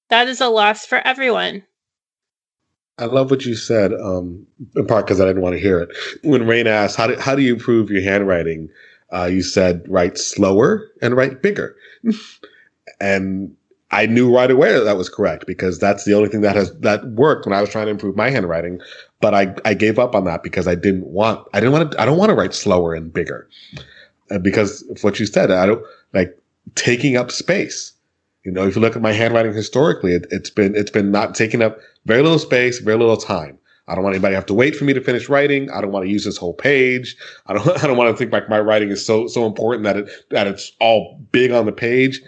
that is a loss for everyone. I love what you said, um, in part because I didn't want to hear it. When Rein asked, how do, how do you improve your handwriting? Uh, you said write slower and write bigger. and I knew right away that, that was correct because that's the only thing that has that worked when I was trying to improve my handwriting. But I, I gave up on that because I didn't want I didn't want to I don't want to write slower and bigger uh, because of what you said I don't like taking up space. You know, if you look at my handwriting historically, it, has been it's been not taking up very little space, very little time. I don't want anybody to have to wait for me to finish writing. I don't want to use this whole page. I don't I don't want to think like my writing is so so important that it that it's all big on the page.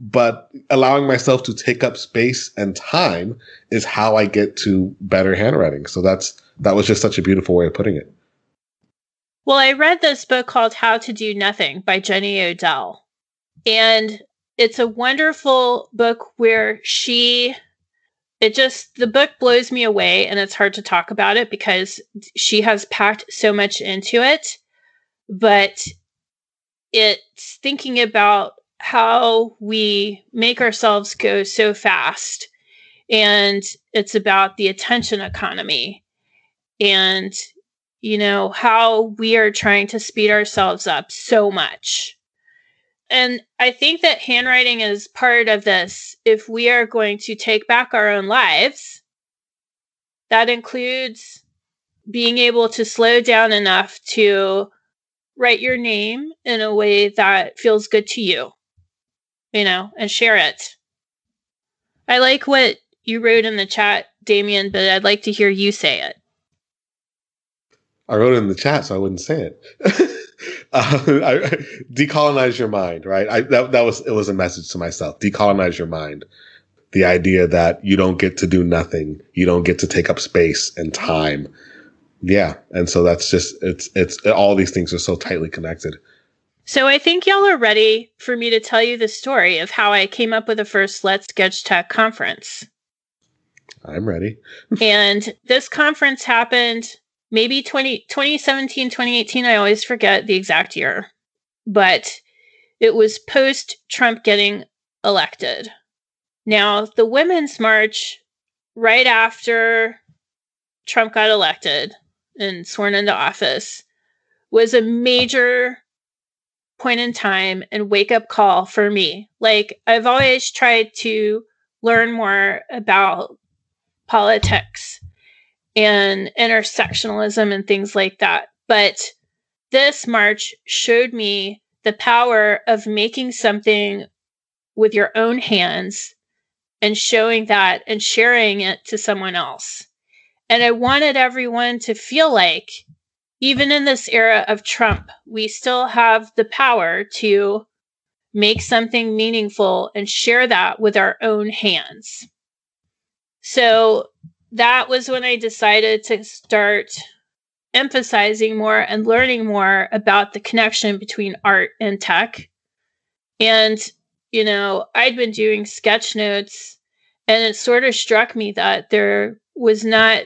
But allowing myself to take up space and time is how I get to better handwriting. So that's that was just such a beautiful way of putting it. Well, I read this book called How to Do Nothing by Jenny Odell. And it's a wonderful book where she it just the book blows me away and it's hard to talk about it because she has packed so much into it but it's thinking about how we make ourselves go so fast and it's about the attention economy and you know how we are trying to speed ourselves up so much and I think that handwriting is part of this. If we are going to take back our own lives, that includes being able to slow down enough to write your name in a way that feels good to you, you know, and share it. I like what you wrote in the chat, Damien, but I'd like to hear you say it. I wrote it in the chat, so I wouldn't say it. uh, I, decolonize your mind, right? I, that, that was, it was a message to myself. Decolonize your mind. The idea that you don't get to do nothing. You don't get to take up space and time. Yeah. And so that's just, it's, it's, all these things are so tightly connected. So I think y'all are ready for me to tell you the story of how I came up with the first Let's Sketch Tech conference. I'm ready. and this conference happened maybe 20, 2017, 2018. I always forget the exact year, but it was post Trump getting elected. Now, the Women's March, right after Trump got elected and sworn into office, was a major point in time and wake up call for me. Like, I've always tried to learn more about politics and intersectionalism and things like that. But this march showed me the power of making something with your own hands and showing that and sharing it to someone else. And I wanted everyone to feel like, even in this era of Trump, we still have the power to make something meaningful and share that with our own hands. So that was when I decided to start emphasizing more and learning more about the connection between art and tech. And, you know, I'd been doing sketch notes and it sort of struck me that there was not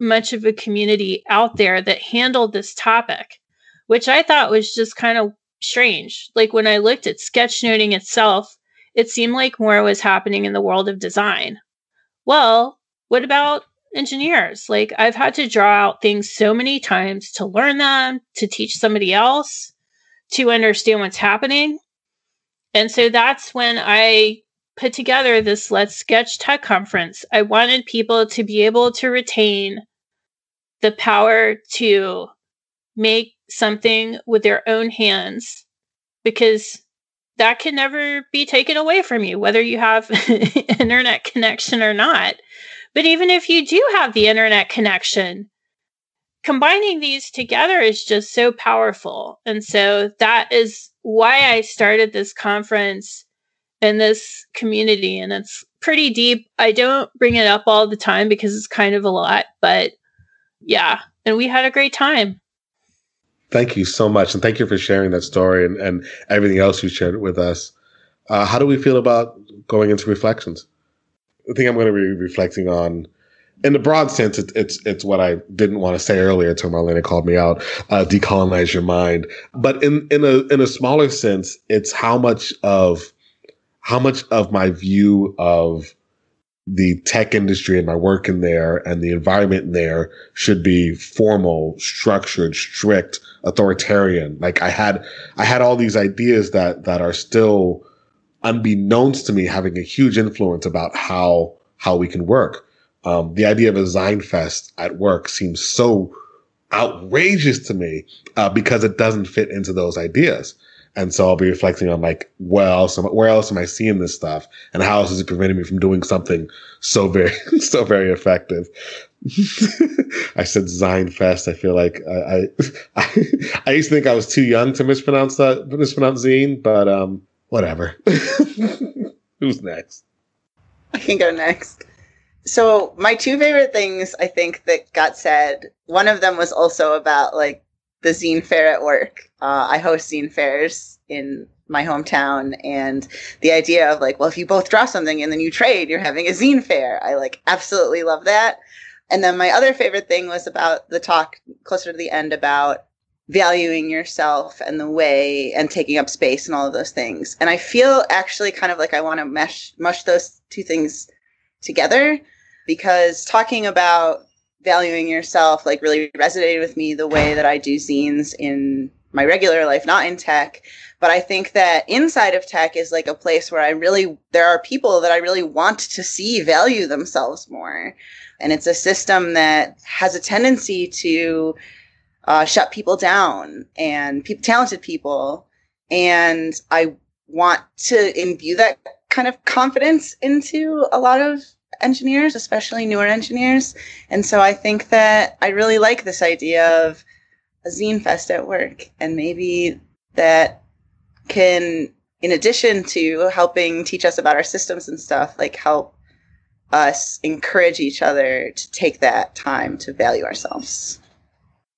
much of a community out there that handled this topic, which I thought was just kind of strange. Like when I looked at sketchnoting itself, it seemed like more was happening in the world of design. Well, what about engineers? Like I've had to draw out things so many times to learn them, to teach somebody else, to understand what's happening. And so that's when I put together this Let's Sketch Tech conference. I wanted people to be able to retain the power to make something with their own hands because that can never be taken away from you, whether you have internet connection or not. But even if you do have the internet connection, combining these together is just so powerful. And so that is why I started this conference and this community. And it's pretty deep. I don't bring it up all the time because it's kind of a lot, but yeah. And we had a great time. Thank you so much. And thank you for sharing that story and, and everything else you shared with us. Uh, how do we feel about going into reflections? I think I'm going to be reflecting on, in the broad sense, it, it's it's what I didn't want to say earlier until Marlena called me out. Uh, decolonize your mind, but in in a in a smaller sense, it's how much of how much of my view of the tech industry and my work in there and the environment in there should be formal, structured, strict, authoritarian. Like I had, I had all these ideas that, that are still unbeknownst to me having a huge influence about how, how we can work. Um, the idea of a Zine at work seems so outrageous to me, uh, because it doesn't fit into those ideas. And so I'll be reflecting on like, where else, am, where else am I seeing this stuff? And how else is it preventing me from doing something so very, so very effective? I said Zine I feel like I, I, I, used to think I was too young to mispronounce that, mispronounce zine, but, um, whatever. Who's next? I can go next. So my two favorite things I think that got said, one of them was also about like the zine fair at work. Uh, I host zine fairs in my hometown, and the idea of like, well, if you both draw something and then you trade, you're having a zine fair. I like absolutely love that. And then my other favorite thing was about the talk closer to the end about valuing yourself and the way and taking up space and all of those things. And I feel actually kind of like I want to mesh mush those two things together because talking about valuing yourself like really resonated with me the way that I do zines in my regular life, not in tech. But I think that inside of tech is like a place where I really, there are people that I really want to see value themselves more. And it's a system that has a tendency to uh, shut people down and talented people. And I want to imbue that kind of confidence into a lot of engineers, especially newer engineers. And so I think that I really like this idea of a zine fest at work and maybe that can in addition to helping teach us about our systems and stuff like help us encourage each other to take that time to value ourselves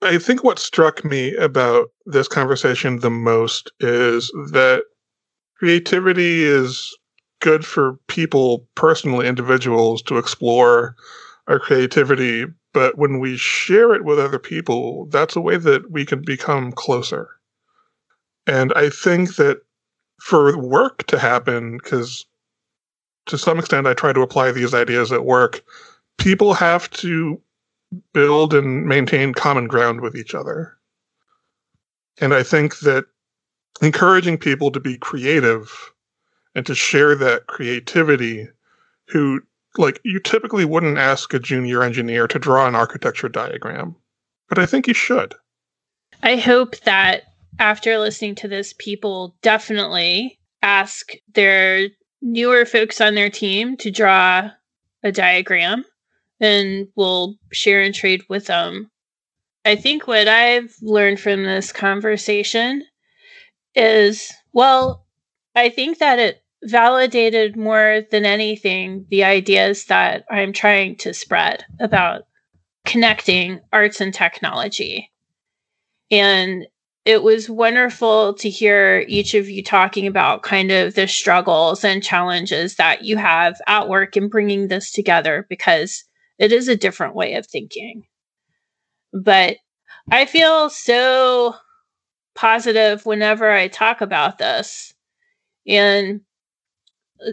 i think what struck me about this conversation the most is that creativity is good for people personally, individuals to explore our creativity. But when we share it with other people, that's a way that we can become closer. And I think that for work to happen, because to some extent I try to apply these ideas at work, people have to build and maintain common ground with each other. And I think that encouraging people to be creative and to share that creativity who like you typically wouldn't ask a junior engineer to draw an architecture diagram but i think you should i hope that after listening to this people definitely ask their newer folks on their team to draw a diagram and we'll share and trade with them i think what i've learned from this conversation is well I think that it validated more than anything the ideas that I'm trying to spread about connecting arts and technology. And it was wonderful to hear each of you talking about kind of the struggles and challenges that you have at work in bringing this together because it is a different way of thinking. But I feel so positive whenever I talk about this and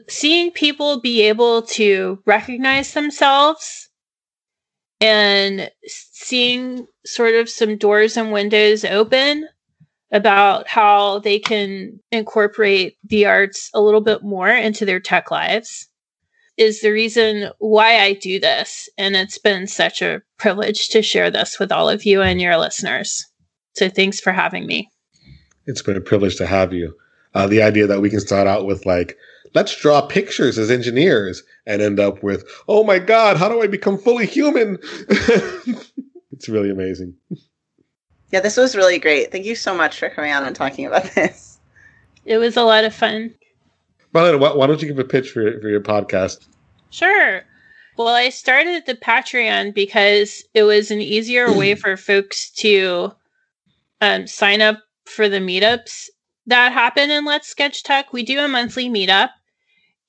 seeing people be able to recognize themselves and seeing sort of some doors and windows open about how they can incorporate the arts a little bit more into their tech lives is the reason why I do this. And it's been such a privilege to share this with all of you and your listeners. So thanks for having me. It's been a privilege to have you. Uh, the idea that we can start out with like, let's draw pictures as engineers and end up with, oh my God, how do I become fully human? it's really amazing. Yeah, this was really great. Thank you so much for coming on and talking about this. It was a lot of fun. Why, why don't you give a pitch for, for your podcast? Sure. Well, I started the Patreon because it was an easier way for folks to um, sign up for the meetups that happen in Let's Sketch Tech. We do a monthly meetup,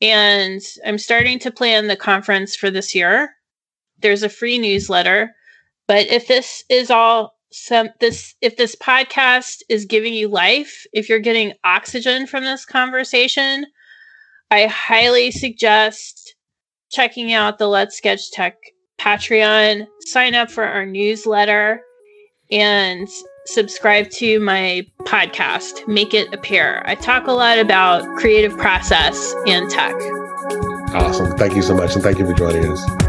and I'm starting to plan the conference for this year. There's a free newsletter, but if this is all some this if this podcast is giving you life, if you're getting oxygen from this conversation, I highly suggest checking out the Let's Sketch Tech Patreon, sign up for our newsletter, and subscribe to my podcast, Make It Appear. I talk a lot about creative process and tech. Awesome. Thank you so much. And thank you for joining us.